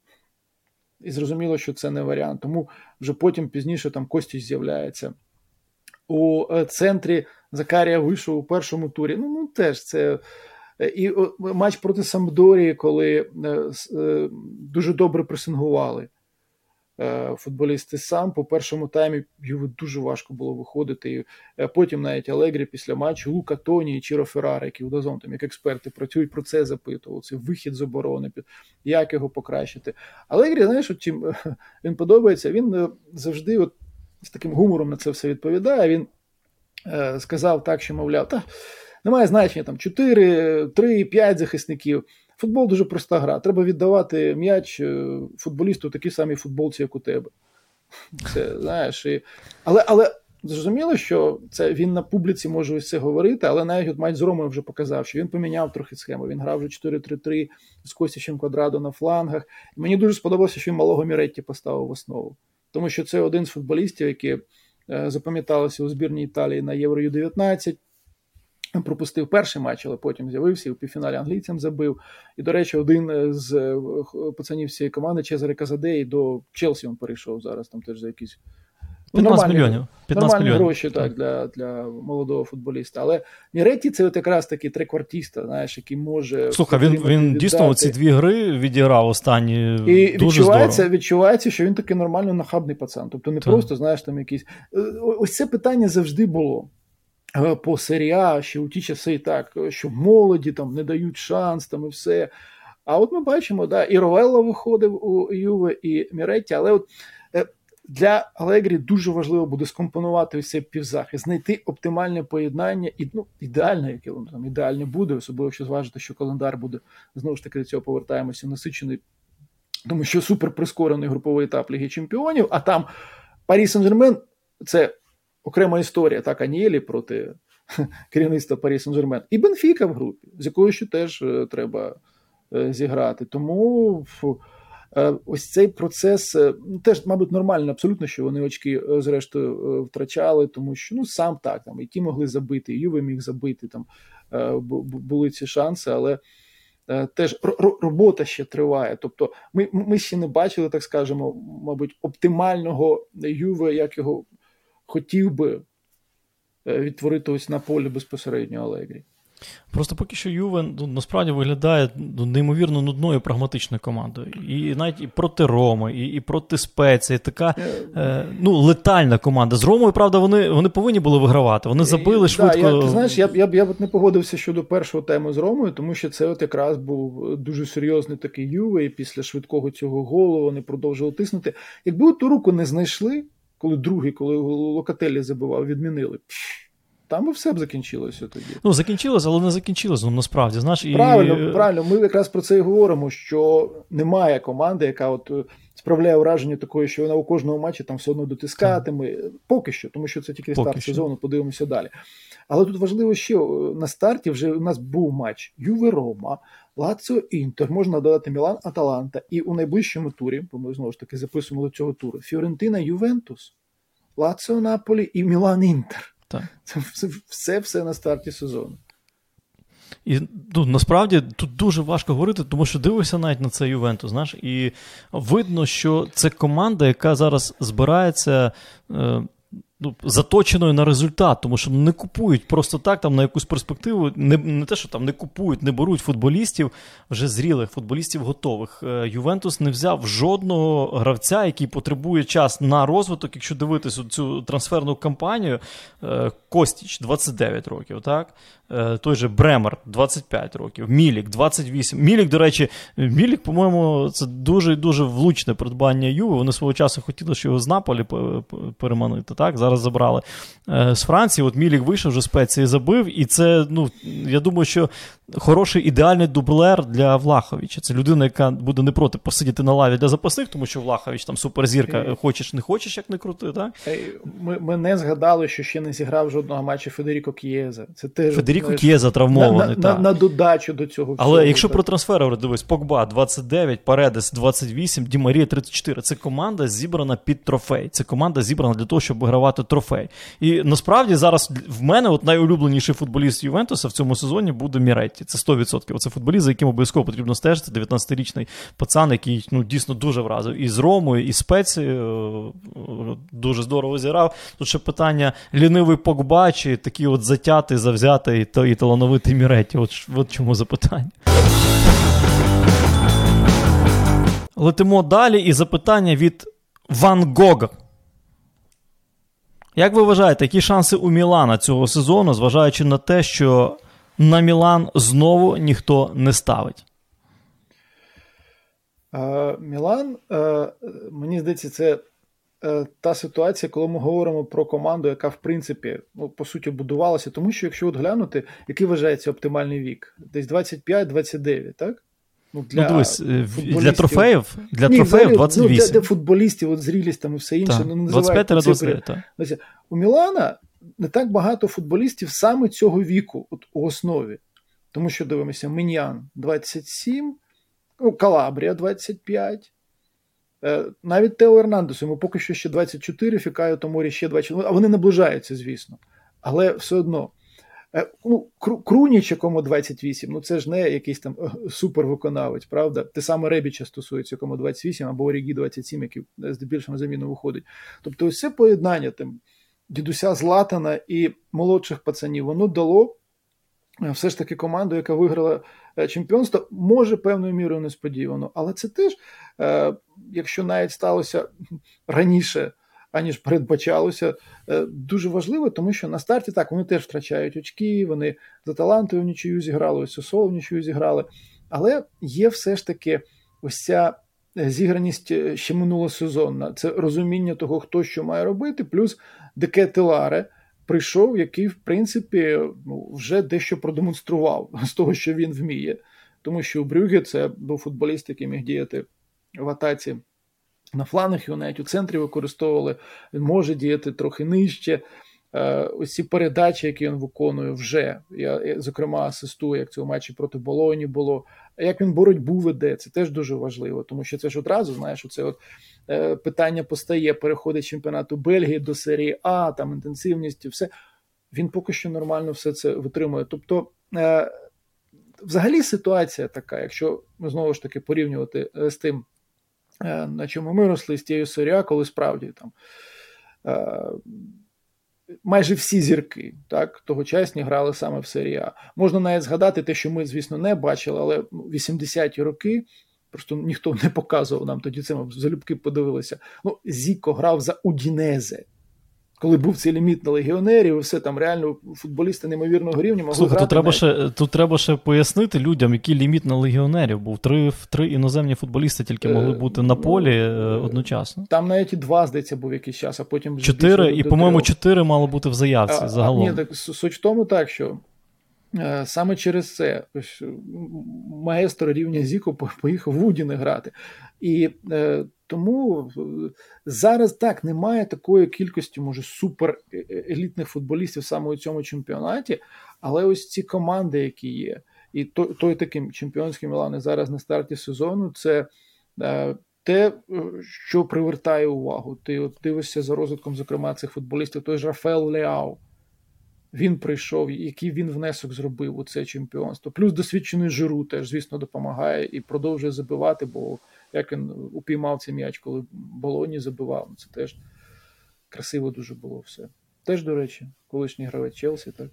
і зрозуміло, що це не варіант. Тому вже потім пізніше там Костіч з'являється. У е, центрі Закарія вийшов у першому турі. Ну, ну теж це І матч проти Самдорії, коли дуже добре пресингували. Е, футболісти сам. По першому таймі його дуже важко було виходити. І е, Потім навіть Алегрі після матчу Лука Тоні і Чіро Феррара, які у Дазон, там як експерти працюють про це запитували. Це вихід з оборони, як його покращити. Алегрі, знаєш, чим він подобається, він е, завжди от з таким гумором на це все відповідає. Він е, сказав так, що мовляв, та немає значення там 4, 3, 5 захисників. Футбол дуже проста гра. Треба віддавати м'яч е, футболісту такій самій футболці, як у тебе. Це, знаєш, і... Але але зрозуміло, що це він на публіці може ось це говорити, але навіть от матч з Ромою вже показав, що він поміняв трохи схему. Він грав вже 4-3-3 з Костічем Квадрадо на флангах. І мені дуже сподобалося, що він малого Міретті поставив в основу. Тому що це один з футболістів, які е, запам'яталися у збірній Італії на Євро Ю-19 пропустив перший матч, але потім з'явився і у півфіналі англійцям забив. І, до речі, один з е, пацанів цієї команди Чезаре Казадеї до Челсі він перейшов зараз, там теж за якісь 15 мільйонів. 15 нормальні мільйонів. гроші так, для для молодого футболіста. Але Міретті це от якраз такий триквартіста, знаєш, який може. Слухай, він він дійсно ці дві гри відіграв останні. І дуже відчувається, здорово. відчувається, що він такий нормально нахабний пацан. Тобто не так. просто, знаєш, там якийсь. Е, ось це питання завжди було. Е, по серія, ще у ті часи і так, що молоді там не дають шанс там і все. А от ми бачимо, да, і Ровелла виходив у Юве, і Міретті, але от для Алегрі дуже важливо буде скомпонувати цей півзахист, знайти оптимальне поєднання, і ну, ідеальне, яке воно там ідеальне буде, особливо якщо зважити, що календар буде знову ж таки до цього повертаємося, насичений, тому що супер прискорений груповий етап Ліги Чемпіонів, а там Парі Сен-Жермен це окрема історія, так, Аніелі проти керівництва Парі Сен-Жермен. І Бенфіка в групі, з якою ще теж е, треба е, зіграти. Тому фу, ось цей процес ну, теж, мабуть, нормально, абсолютно, що вони очки, зрештою, втрачали, тому що ну сам так там і ті могли забити, Юве міг забити, там були ці шанси, але. Теж робота ще триває. Тобто, ми ми ще не бачили, так скажемо, мабуть, оптимального Юве, як його хотів би е, відтворити ось на полі безпосередньо Алегрі. Просто поки що Юве ну, насправді виглядає ну, неймовірно нудною прагматичною командою. І навіть і проти Роми, і і проти Спеції. Така е, е ну, летальна команда. З Ромою, правда, вони вони повинні були вигравати. Вони забили швидко. Да, я, ти знаєш, я б я, я б не погодився щодо першого теми з Ромою, тому що це от якраз був дуже серйозний такий Юве, і після швидкого цього голу вони продовжували тиснути. Якби ту руку не знайшли коли другий, коли Локателі забивав, відмінили. Там би все б закінчилося тоді. Ну, закінчилося, але не закінчилося, ну насправді. знаєш. І... Правильно, правильно. Ми якраз про це і говоримо, що немає команди, яка от е, справляє враження такої, що вона у кожному матчі там все одно дотискатиме. Так. Поки що, тому що це тільки Поки старт що. сезону, подивимося далі. Але тут важливо, що на старті вже у нас був матч Юве Рома, Лаціо Інтер, можна додати Мілан Аталанта. І у найближчому турі, бо ми знову ж таки записуємо до цього туру, Фіорентина Ювентус, Лаціо Наполі і Мілан Інтер. Так. Це все все на старті сезону. І ну, насправді тут дуже важко говорити, тому що дивишся навіть на цей Ювенту, знаєш, І видно, що це команда, яка зараз збирається. Е, ну, заточеною на результат, тому що не купують просто так там на якусь перспективу. Не не те, що там не купують, не беруть футболістів вже зрілих, футболістів готових. Е, Ювентус не взяв жодного гравця, який потребує час на розвиток. Якщо дивитися цю трансферну кампанію, е, Костіч 29 років, так? Е, той же Бремер 25 років, Мілік 28. Мілік, до речі, Мілік, по-моєму, це дуже дуже влучне придбання Юви. Вони свого часу хотіли, що його з Наполі переманити. так? Зараз забрали е, з Франції. От Мілік вийшов вже спеції забив, і це, ну, я думаю, що хороший ідеальний дублер для Влаховича. Це людина, яка буде не проти посидіти на лаві для запасних, тому що Влахович там суперзірка, хочеш, не хочеш, як не крути. так? Ми ми не згадали, що ще не зіграв жодного матчу Федеріко К'єза. Це теж Федеріко К'єза травмований. На, на, на, додачу до цього. Але всього, якщо так. про трансфери дивись, Погба 29, Паредес 28, Ді Марія 34. Це команда зібрана під трофей. Це команда зібрана для того, щоб вигравати забрати трофей. І насправді зараз в мене от найулюбленіший футболіст Ювентуса в цьому сезоні буде Міретті. Це 100%. Оце футболіст, за яким обов'язково потрібно стежити. 19-річний пацан, який ну, дійсно дуже вразив. І з Ромою, і спеці е, дуже здорово зіграв. Тут ще питання: лінивий Погба, чи такий от затятий, завзятий і талановитий Міретті. От, от чому запитання. Летимо далі, і запитання від Ван Гога. Як ви вважаєте, які шанси у Мілана цього сезону, зважаючи на те, що на Мілан знову ніхто не ставить? Е, Мілан, е, мені здається, це е, та ситуація, коли ми говоримо про команду, яка в принципі ну, по суті будувалася. Тому що, якщо от глянути, який вважається оптимальний вік, десь 25-29, так? Ну, Для ну, дивись, для трофеїв для Ні, трофеїв 28. Ну, для, для футболістів, от зрілість там і все інше. Так. Ну, 25 29, так. У Мілана не так багато футболістів саме цього віку, от у основі. Тому що дивимося, Міньян 27, ну, Калабрія 25. Е, навіть Тео Ернандес, йому поки що ще 24, Фікаю Томорі ще 24, а вони наближаються, звісно. Але все одно Е, ну, Круніч, якому 28, ну це ж не якийсь там е, супервиконавець, правда? Те саме Ребіча стосується, якому 28, або Орігі 27, який здебільшого на заміну виходить. Тобто, ось це поєднання там дідуся Златана і молодших пацанів, воно дало е, все ж таки команду, яка виграла чемпіонство, може певною мірою несподівано. Але це теж, якщо навіть сталося раніше аніж передбачалося. Е, дуже важливо, тому що на старті так вони теж втрачають очки, вони за талантою в нічию зіграли, ось Сосол в нічию зіграли. Але є все ж таки ось ця зіграність е, ще минулосезонна. Це розуміння того, хто що має робити, плюс Деке Теларе прийшов, який, в принципі, ну, вже дещо продемонстрував з того, що він вміє. Тому що у Брюге це був футболіст, який міг діяти в атаці на флангах його навіть у центрі використовували, він може діяти трохи нижче. Е, ось ці передачі, які він виконує вже, я, зокрема, асистую, як цього матчі проти Болоні було. Як він боротьбу веде, це теж дуже важливо, тому що це ж одразу, знаєш, оце от е, питання постає, переходить чемпіонату Бельгії до серії А, там інтенсивність, і все. Він поки що нормально все це витримує. Тобто, е, взагалі ситуація така, якщо ми знову ж таки порівнювати з тим. Е, на чому ми росли з тією серія, коли справді там е, майже всі зірки так, тогочасні грали саме в серія. Можна навіть згадати те, що ми, звісно, не бачили, але 80-ті роки. Просто ніхто не показував нам тоді це, ми залюбки подивилися. Ну, Зіко грав за Удінезе коли був цей ліміт на легіонерів, все там реально футболісти неймовірного рівня могли Слухай, грати. Тут треба, ще, тут треба ще пояснити людям, який ліміт на легіонерів був. Три три іноземні футболісти тільки могли е, бути на ну, полі е, одночасно. Там навіть і два, здається, був якийсь час, а потім чотири, і, по-моєму, чотири мало бути в заявці а, загалом. Ні, так суть в тому, так що. Е, саме через це маестро рівня Зіко поїхав в Удіни грати. І тому зараз так немає такої кількості, може, супер е, е, футболістів саме у цьому чемпіонаті. Але ось ці команди, які є, і той, той таким чемпіонський Мілани зараз на старті сезону, це е, те, що привертає увагу. Ти от дивишся за розвитком, зокрема, цих футболістів, той ж Рафаел Леау. Він прийшов, який він внесок зробив у це чемпіонство. Плюс досвідчений Жиру теж, звісно, допомагає і продовжує забивати, бо як він упіймав цей м'яч, коли Болоні забивав. Це теж красиво дуже було все. Теж, до речі, колишній гравець Челсі, так.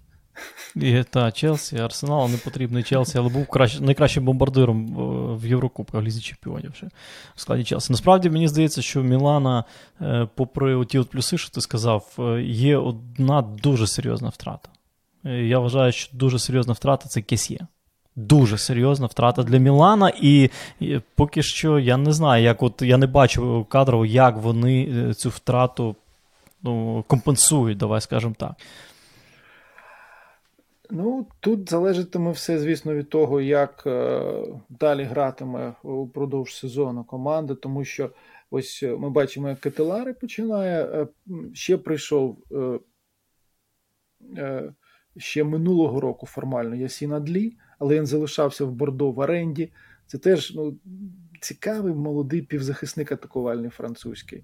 І, Та, Челсі, Арсенал не потрібний Челсі, але був кращ, найкращим бомбардиром в Єврокубках Лізі Чемпіонів ще в складі Челсі. Насправді мені здається, що Мілана, е, попри ті от плюси, що ти сказав, е, є одна дуже серйозна втрата. Е, я вважаю, що дуже серйозна втрата це Кесє. Дуже серйозна втрата для Мілана, і, поки що я не знаю, як от я не бачу кадрово, як вони цю втрату ну, компенсують, давай скажемо так. Ну, тут залежатиме все, звісно, від того, як е, далі гратиме упродовж сезону команда, тому що ось е, ми бачимо, як Кателари починає. Е, ще прийшов ще минулого року формально Ясін Адлі, але він залишався в Бордо в оренді. Це теж ну, цікавий молодий півзахисник атакувальний французький.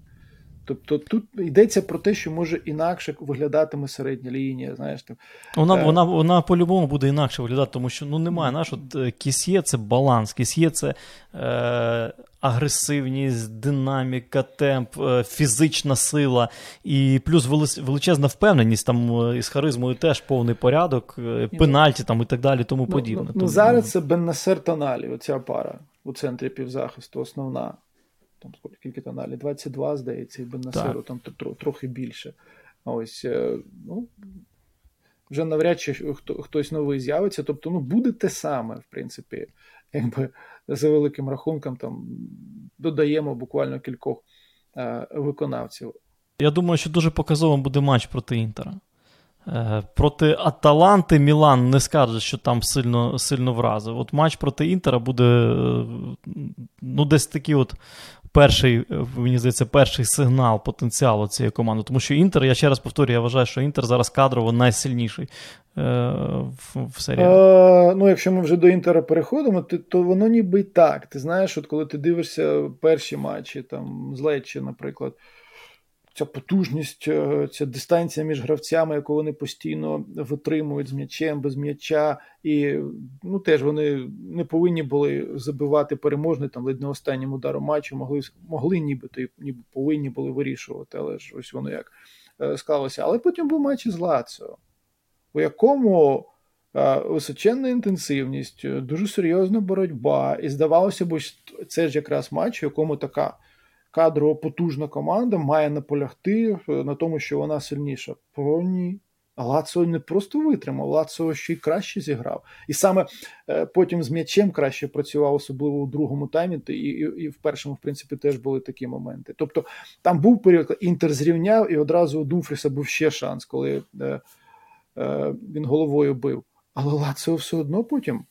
Тобто тут йдеться про те, що може інакше виглядатиме середня лінія. Знаєш, там, Вона е... вона, вона по-любому буде інакше виглядати, тому що ну немає. Знаєш, от е, Кісьє це баланс, Кісьє це е, агресивність, динаміка, темп, е, фізична сила і плюс величезна впевненість там із харизмою теж повний порядок, пенальті там і так далі, тому ну, подібне. Ну, ну, зараз це Беннасер Тоналі, оця пара у центрі півзахисту, основна там скільки тоналі, 22, здається, і Беннасеру там трохи більше. Ось, е, ну, вже навряд чи хто, хтось новий з'явиться. Тобто, ну, буде те саме, в принципі, якби за великим рахунком там додаємо буквально кількох е, виконавців. Я думаю, що дуже показовим буде матч проти Інтера. Е, проти Аталанти Мілан не скаже, що там сильно сильно вразив. От матч проти Інтера буде е, ну, десь такий от перший, мені здається, перший сигнал потенціалу цієї команди. Тому що Інтер, я ще раз повторюю, я вважаю, що Інтер зараз кадрово найсильніший е, в, в серії. Е, ну, якщо ми вже до Інтера переходимо, то, то воно ніби так. Ти знаєш, от коли ти дивишся перші матчі, там з Лечі, наприклад ця потужність, е, ця дистанція між гравцями, яку вони постійно витримують з м'ячем, без м'яча, і ну теж вони не повинні були забивати переможний там ледь не останнім ударом матчу, могли могли нібито і ніби повинні були вирішувати, але ж ось воно як е, склалося. Але потім був матч із Лаціо, у якому е, височенна інтенсивність, дуже серйозна боротьба, і здавалося б, це ж якраз матч, у якому така кадрово потужна команда має наполягти е, на тому, що вона сильніша. Про ні. Лацо не просто витримав, Лацо ще й краще зіграв. І саме е, потім з м'ячем краще працював, особливо у другому таймі, і, і і, в першому, в принципі, теж були такі моменти. Тобто там був період, Інтер зрівняв, і одразу у Думфріса був ще шанс, коли е, е, він головою бив. Але Лацо все одно потім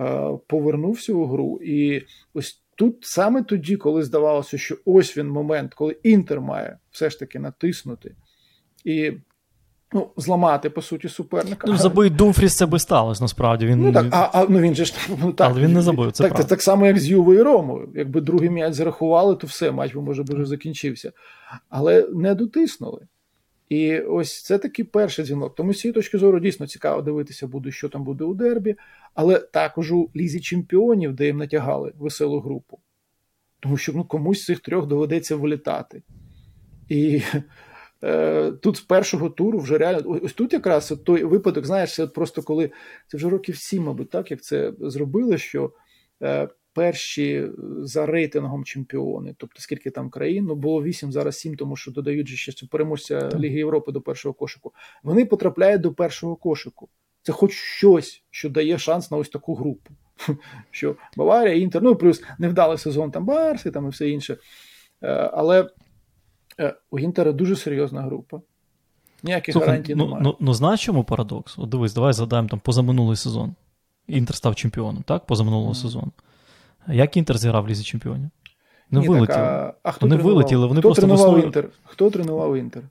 е, повернувся у гру. І ось Тут саме тоді, коли здавалося, що ось він момент, коли Інтер має все ж таки натиснути і ну, зламати, по суті, суперника. Ну, забий Думфріс, це би сталося, насправді. Він... Ну так, а, а ну він же ж ну, так, Але він не забив, це так, так, так само, як з Ювою і Ромою. Якби другий м'яч зарахували, то все, матч би, може, вже закінчився. Але не дотиснули. І ось це такий перший дзвінок. Тому з цієї точки зору дійсно цікаво дивитися буде, що там буде у Дербі, але також у лізі чемпіонів, де їм натягали веселу групу. Тому що ну, комусь з цих трьох доведеться вилітати. І е, тут з першого туру вже реально ось тут якраз той випадок, знаєш, просто коли це вже років сім, мабуть, так як це зробили, що. Е, перші е, за рейтингом чемпіони. Тобто, скільки там країн, ну було вісім, зараз сім, тому що додають же ще переможця Ліги Європи до першого кошику. Вони потрапляють до першого кошику. Це хоч щось, що дає шанс на ось таку групу. Що Баварія, Інтер, ну плюс невдалий сезон там Барси там і все інше. Е, але е, у Інтера дуже серйозна група. Ніяких Слухай, гарантій ну, немає. Ну, ну знаєш чому парадокс? От дивись, давай згадаємо там позаминулий сезон. Інтер став чемпіоном, так? Позаминулого mm. сезону. Як Інтер зіграв в Лізі Чемпіонів? Не Ні, вилетіли. Так, а, а хто вони тренував? вилетіли, вони хто просто тренував весною... Інтер? Хто тренував Інтер?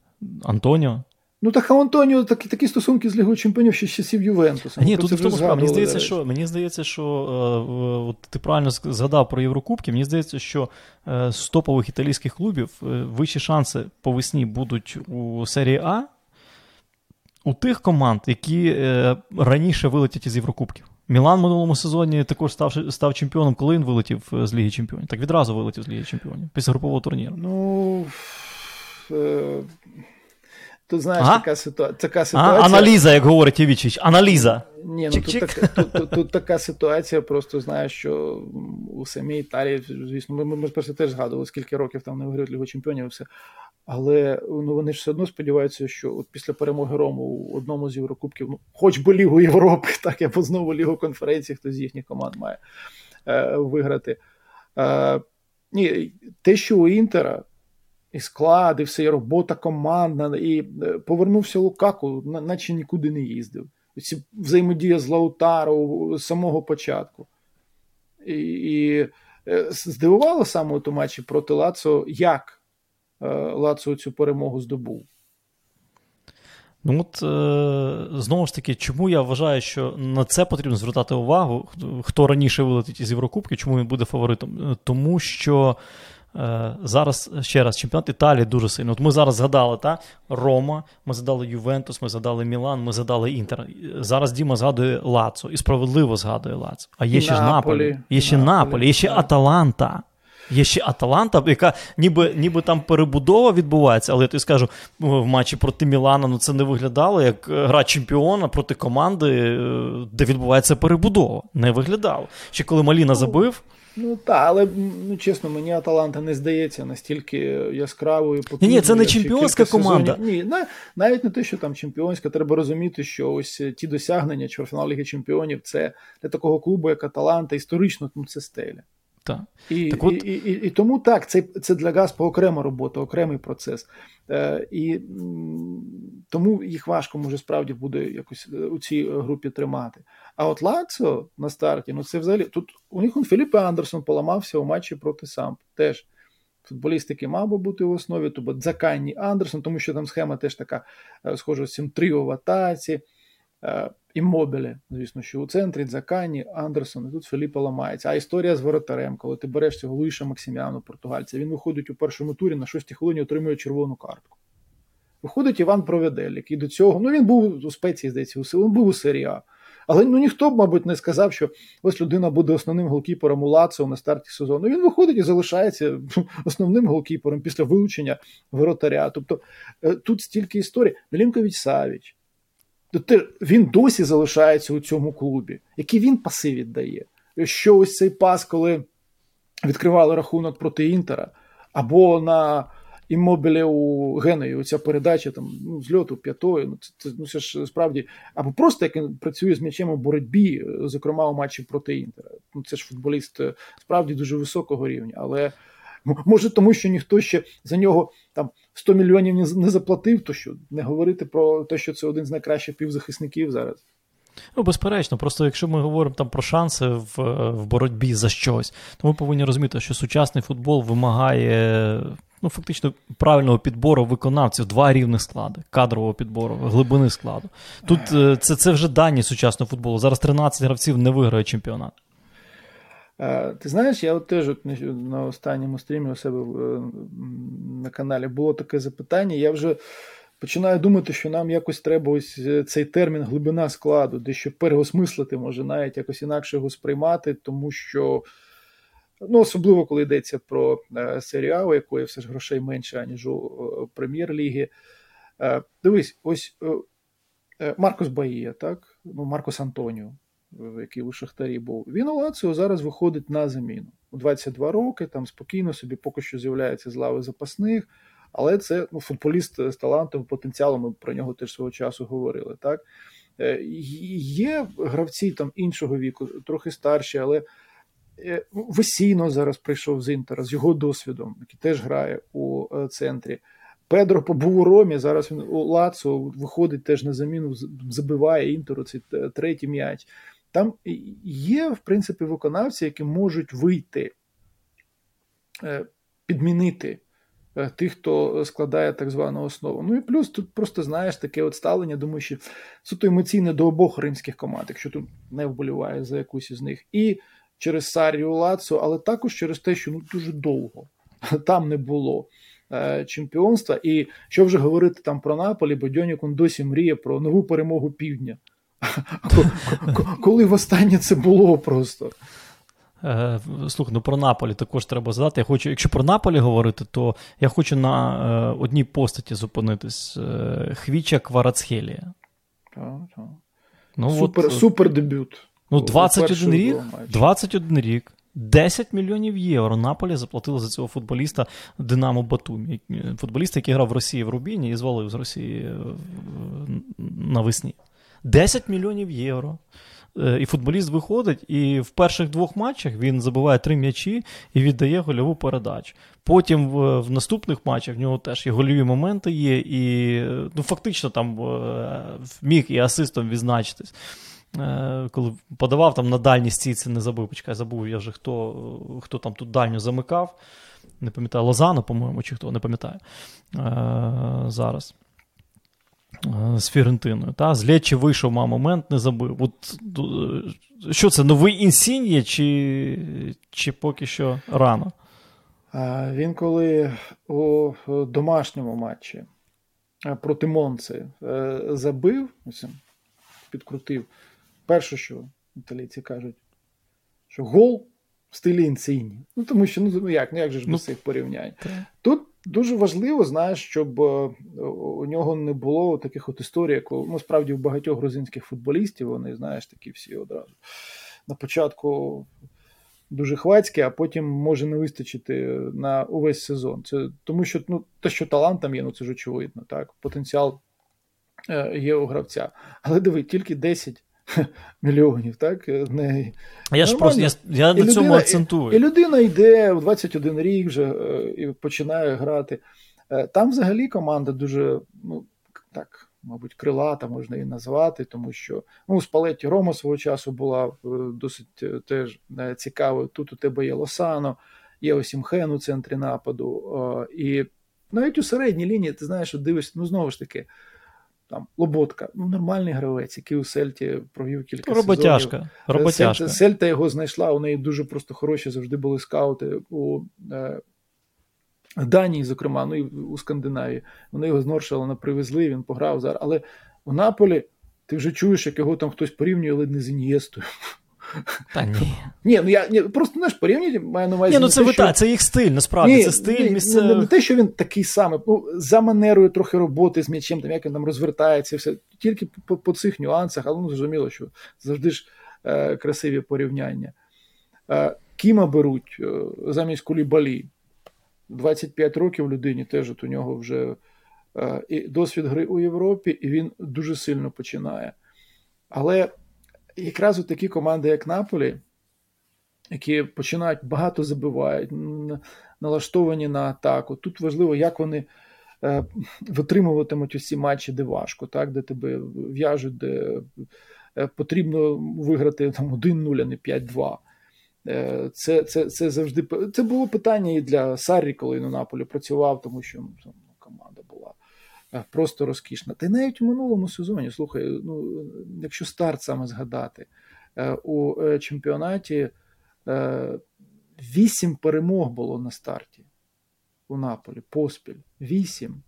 Антоніо. Ну так а Антоніо такі такі стосунки з Лігою Чемпіонів ще з часів Ювентуса. Ні, тут в тому справа. Мені здається, що мені здається, що е, от ти правильно згадав про Єврокубки. Мені здається, що е, з топових італійських клубів е, вищі шанси по весні будуть у серії А у тих команд, які е, раніше вилетять із Єврокубків. Мілан в минулому сезоні також став став чемпіоном, коли він вилетів е, з Ліги Чемпіонів. Так відразу вилетів з Ліги Чемпіонів після групового турніру. Ну. Е... Тут знаєш, ага? така, ситуа... така ситуація. Ага? Аналіза, як говорить Євічич, аналіза. Ні, ну тут, так, тут, тут, тут така ситуація, просто знаєш, що у самій Італії, звісно, ми, ми, ми просто теж згадували, скільки років там не виграють Лігу Чемпіонів все. Але ну, вони ж все одно сподіваються, що от після перемоги Рому у одному з Єврокубків, ну, хоч би Лігу Європи, так або знову Лігу конференції, хто з їхніх команд має е, виграти. Е, ні, Те, що у Інтера і склад, і все, і робота командна, і е, повернувся Лукаку, наче нікуди не їздив. Ці взаємодія з Лаутаро з самого початку. І, і е, здивувало саме у матчі проти Лацо, як. Е, Лацо цю перемогу здобув. Ну от е, знову ж таки, чому я вважаю, що на це потрібно звертати увагу, хто раніше вилетить із Єврокубки, чому він буде фаворитом? Е, тому що зараз ще раз чемпіонат Італії дуже сильно. От ми зараз згадали та, Рома, ми згадали Ювентус, ми згадали Мілан, ми згадали Інтер. Зараз Діма згадує Лацо і справедливо згадує Лацо. А є І ще ж Наполі. Наполі, є ще Наполі, Наполі, є ще. Аталанта. Є ще Аталанта, яка ніби ніби там перебудова відбувається, але я тобі скажу, в матчі проти Мілана ну це не виглядало як гра чемпіона проти команди, е, де відбувається перебудова. Не виглядало. Ще коли Маліна забив. Ну так, але ну чесно, мені Аталанта не здається настільки яскравою. Ні, ні, це не чемпіонська команда. сезонів. Ні, навіть не те, що там чемпіонська, треба розуміти, що ось ті досягнення чвертьфінал Ліги Чемпіонів це для такого клубу, як Аталанта, історично ну, це стеля. Так. І, Так от- і, і, і, і тому так, це, це для Гаспа окрема робота, окремий процес. Е, і тому їх важко може справді буде якось е, у цій групі тримати. А от Лацо на старті, ну це взагалі тут у них он Філіппе Андерсон поламався у матчі проти Самп. Теж футболіст, який мав би бути в основі, тобто Дзаканні Андерсон, тому що там схема теж така е, схожа з цим тріо в атаці. Е, Іммобілі, звісно, що у центрі Дзакані, Андерсон, і тут Філіппе ламається. А історія з воротарем, коли ти береш цього Луїша Максиміану, португальця, він виходить у першому турі на шостій хвилині отримує червону картку. Виходить Іван Проведель, який до цього, ну він був у спеції, здається, у він був у серії А. Але ну ніхто б, мабуть, не сказав, що ось людина буде основним голкіпером у Лаціо на старті сезону. Він виходить і залишається основним голкіпером після вилучення воротаря. Тобто е, тут стільки історій. Мілінкович Савіч. Тобто він досі залишається у цьому клубі. Які він паси віддає? Що ось цей пас, коли відкривали рахунок проти Інтера, або на іммобілі у Геною, оця передача там, ну, з льоту п'ятою, ну це, ну, це ж справді, або просто як він працює з м'ячем у боротьбі, зокрема у матчі проти Інтера. Ну, це ж футболіст е, справді дуже високого рівня, але може тому, що ніхто ще за нього там 100 мільйонів не, заплатив, то що не говорити про те, що це один з найкращих півзахисників зараз. Ну, безперечно, просто якщо ми говоримо там про шанси в, в боротьбі за щось, то ми повинні розуміти, що сучасний футбол вимагає ну, фактично правильного підбору виконавців, два рівних склади, кадрового підбору, глибини складу. Тут е, це, це вже дані сучасного футболу. Зараз 13 гравців не виграють чемпіонат. Ти знаєш, я от теж от на останньому стрімі у себе е, на каналі було таке запитання. Я вже починаю думати, що нам якось треба ось е, цей термін глибина складу, дещо переосмислити, може навіть якось інакше його сприймати, тому що. Ну, особливо, коли йдеться про е, серію А, у якої все ж грошей менше, аніж у прем'єр-ліги. Дивись, ось Маркос Баїя, так? Ну, Маркос Антоніо, який у Шахтарі був. Він у Лаціо зараз виходить на заміну. У 22 роки, там спокійно собі поки що з'являється з лави запасних, але це ну, футболіст з талантом, потенціалом, ми про нього теж свого часу говорили. Так? Е, Є гравці там іншого віку, трохи старші, але е, Весіно зараз прийшов з Інтера з його досвідом, який теж грає у е, центрі. Педро побув у Ромі, зараз він у Лацо виходить теж на заміну, забиває Інтеру цей третій м'яч. Там є, в принципі, виконавці, які можуть вийти, е, підмінити е, тих, хто складає так звану основу. Ну і плюс тут просто знаєш таке от ставлення, думаю, що суто емоційне до обох римських команд, якщо тут не вболіває за якусь із них. І через Сарію Лацо, але також через те, що ну дуже довго там не було е, чемпіонства. І що вже говорити там про Наполі, бо Дьонікун досі мріє про нову перемогу півдня. Ко- ко- Коли востаннє це було просто. Е, Слухай, ну про Наполі також треба згадати. Я хочу, якщо про Наполі говорити, то я хочу на е, одній постаті зупинитись. Е, Хвіча Кварацхелія. Так, так. Ну, Супер, от, супер дебют. ну, у 21 рік, 21 рік, 10 мільйонів євро Наполі заплатили за цього футболіста Динамо Батумі. Футболіста, який грав в Росії в Рубіні і звалив з Росії е, навесні. 10 мільйонів євро. Е, І футболіст виходить, і в перших двох матчах він забиває три м'ячі і віддає гольову передачу. Потім в, в наступних матчах в нього теж і гольові моменти є, і ну, фактично там е, міг і асистом відзначитись. Е, Коли подавав там на дальній стійці, не забив, почекай, забув я вже хто, хто там тут дальню замикав. Не пам'ятаю, Лозано, по-моєму, чи хто, не пам'ятаю зараз. Е, З Фірентиною. Та? З Лечі вийшов, мав момент, не забив. От, е, що це, новий інсінія, чи, чи поки що рано? Він коли у домашньому матчі проти Монци забив, підкрутив. Перше, що італійці кажуть, що гол в стилі інсині. Ну тому що ну як ну як же ж без ну, цих порівнянь? Так. Тут дуже важливо, знаєш, щоб е, у нього не було таких от історій, як ну, справді у багатьох грузинських футболістів вони, знаєш, такі всі одразу. На початку дуже хвацькі, а потім може не вистачити на увесь сезон. Це тому, що ну, те, що талант там є, ну це ж очевидно. так, Потенціал е, є у гравця. Але диви, тільки 10 мільйонів, так? Не... Я ж просто я, я на цьому акцентую. І, і людина йде в 21 рік вже е, і починає грати. Е, там взагалі команда дуже, ну, так, мабуть, крилата можна її назвати, тому що ну, у Спалетті Рома свого часу була е, досить теж цікавою. Тут у тебе є Лосано, є Осімхен у центрі нападу. І навіть у середній лінії, ти знаєш, дивишся, ну знову ж таки там Лоботка, ну нормальний гравець, який у Сельті провів кілька роботяжка, сезонів. Роботяжка. Сельта, Сельта його знайшла. У неї дуже просто хороші завжди були скаути у е, Данії, зокрема, ну і у Скандинавії. Вони його з Норшалана привезли, він пограв зараз. Але у Наполі ти вже чуєш, як його там хтось порівнює, але не з Ін'єстою. Та ні. Ні, ну я ні, просто знаєш, порівнювати маю на увазі. Ні, ну це те, що... це їх стиль, насправді. Ні, це стиль ні, місцевих. Не, не те, що він такий самий, ну, за манерою трохи роботи з м'ячем, там як він там розвертається, все. Тільки по, по цих нюансах, але ну зрозуміло, що завжди ж е, красиві порівняння. Е, Кіма беруть е, замість кулібалі. 25 років людині теж от у нього вже е, і досвід гри у Європі, і він дуже сильно починає. Але якраз у такі команди, як Наполі, які починають багато забивають, налаштовані на атаку. Тут важливо, як вони е, витримуватимуть усі матчі, де важко, так, де тебе в'яжуть, де е, потрібно виграти там 1-0, а не 5-2. Е, це це, це завжди це було питання і для Саррі, коли на Наполі працював, тому що ну, була Е, просто розкішна. Та й навіть у минулому сезоні, слухай, ну, якщо старт саме згадати, е, у е, чемпіонаті вісім перемог було на старті у Наполі, поспіль. Вісім.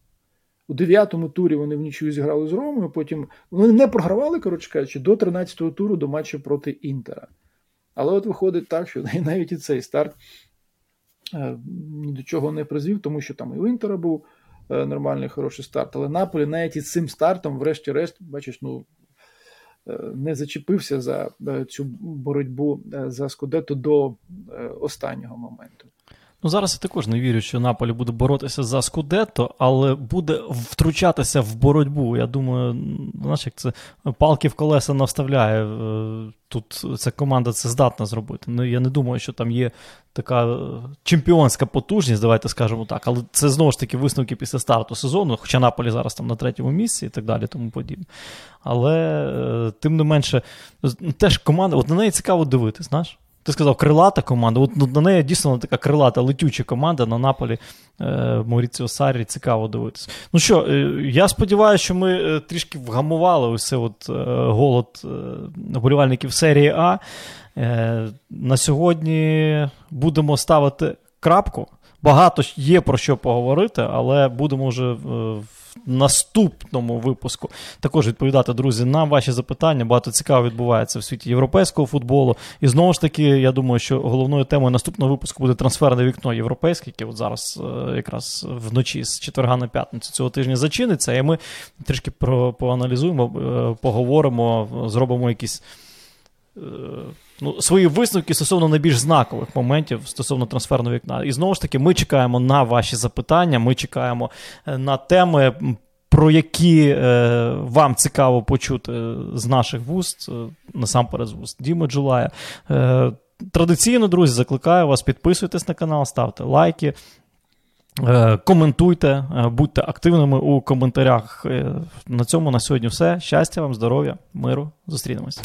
У дев'ятому турі вони в нічию зіграли з Ромою, потім вони не програвали, коротше кажучи, до 13-го туру до матчу проти Інтера. Але от виходить так, що навіть і цей старт ні до чого не призвів, тому що там і у Інтера був Е, нормальний хороший старт. Але Наполі навіть із цим стартом, врешті-решт, бачиш, ну. Е, не зачепився за е, цю боротьбу за Скудету до останнього моменту. Ну, зараз я також не вірю, що Наполі буде боротися за Скудетто, але буде втручатися в боротьбу. Я думаю, знаєш, як це палки в колеса навставляє. Е, тут ця команда це здатна зробити. Ну, Я не думаю, що там є така е, чемпіонська потужність, давайте скажемо так. Але це знову ж таки висновки після старту сезону, хоча Наполі зараз там на третьому місці і так далі, тому подібне. Але е, тим не менше, теж команда, от на неї цікаво дивитися, знаєш. Ти сказав, крилата команда. От на неї дійсно така крилата, летюча команда на Наполі е, Мауріціо Саррі, цікаво дивитися. Ну що, е, я сподіваюся, що ми е, трішки вгамували ось от голод вболівальників серії А. На сьогодні будемо ставити крапку. Багато є про що поговорити, але будемо вже в наступному випуску також відповідати, друзі, на ваші запитання. Багато цікаво відбувається в світі європейського футболу. І знову ж таки, я думаю, що головною темою наступного випуску буде трансферне вікно європейське, яке от зараз е, якраз вночі з четверга на п'ятницю цього тижня зачиниться. І ми трішки про поаналізуємо, е, поговоримо, зробимо якісь. Е, ну, свої висновки стосовно найбільш знакових моментів стосовно трансферного вікна. І знову ж таки, ми чекаємо на ваші запитання, ми чекаємо е, на теми. Про які е, вам цікаво почути з наших вуст, е, насамперед з вуст Діми Джулая. Е, Традиційно, друзі, закликаю вас, підписуйтесь на канал, ставте лайки, е, коментуйте, е, будьте активними у коментарях. На цьому на сьогодні все. Щастя вам, здоров'я, миру. Зустрінемось.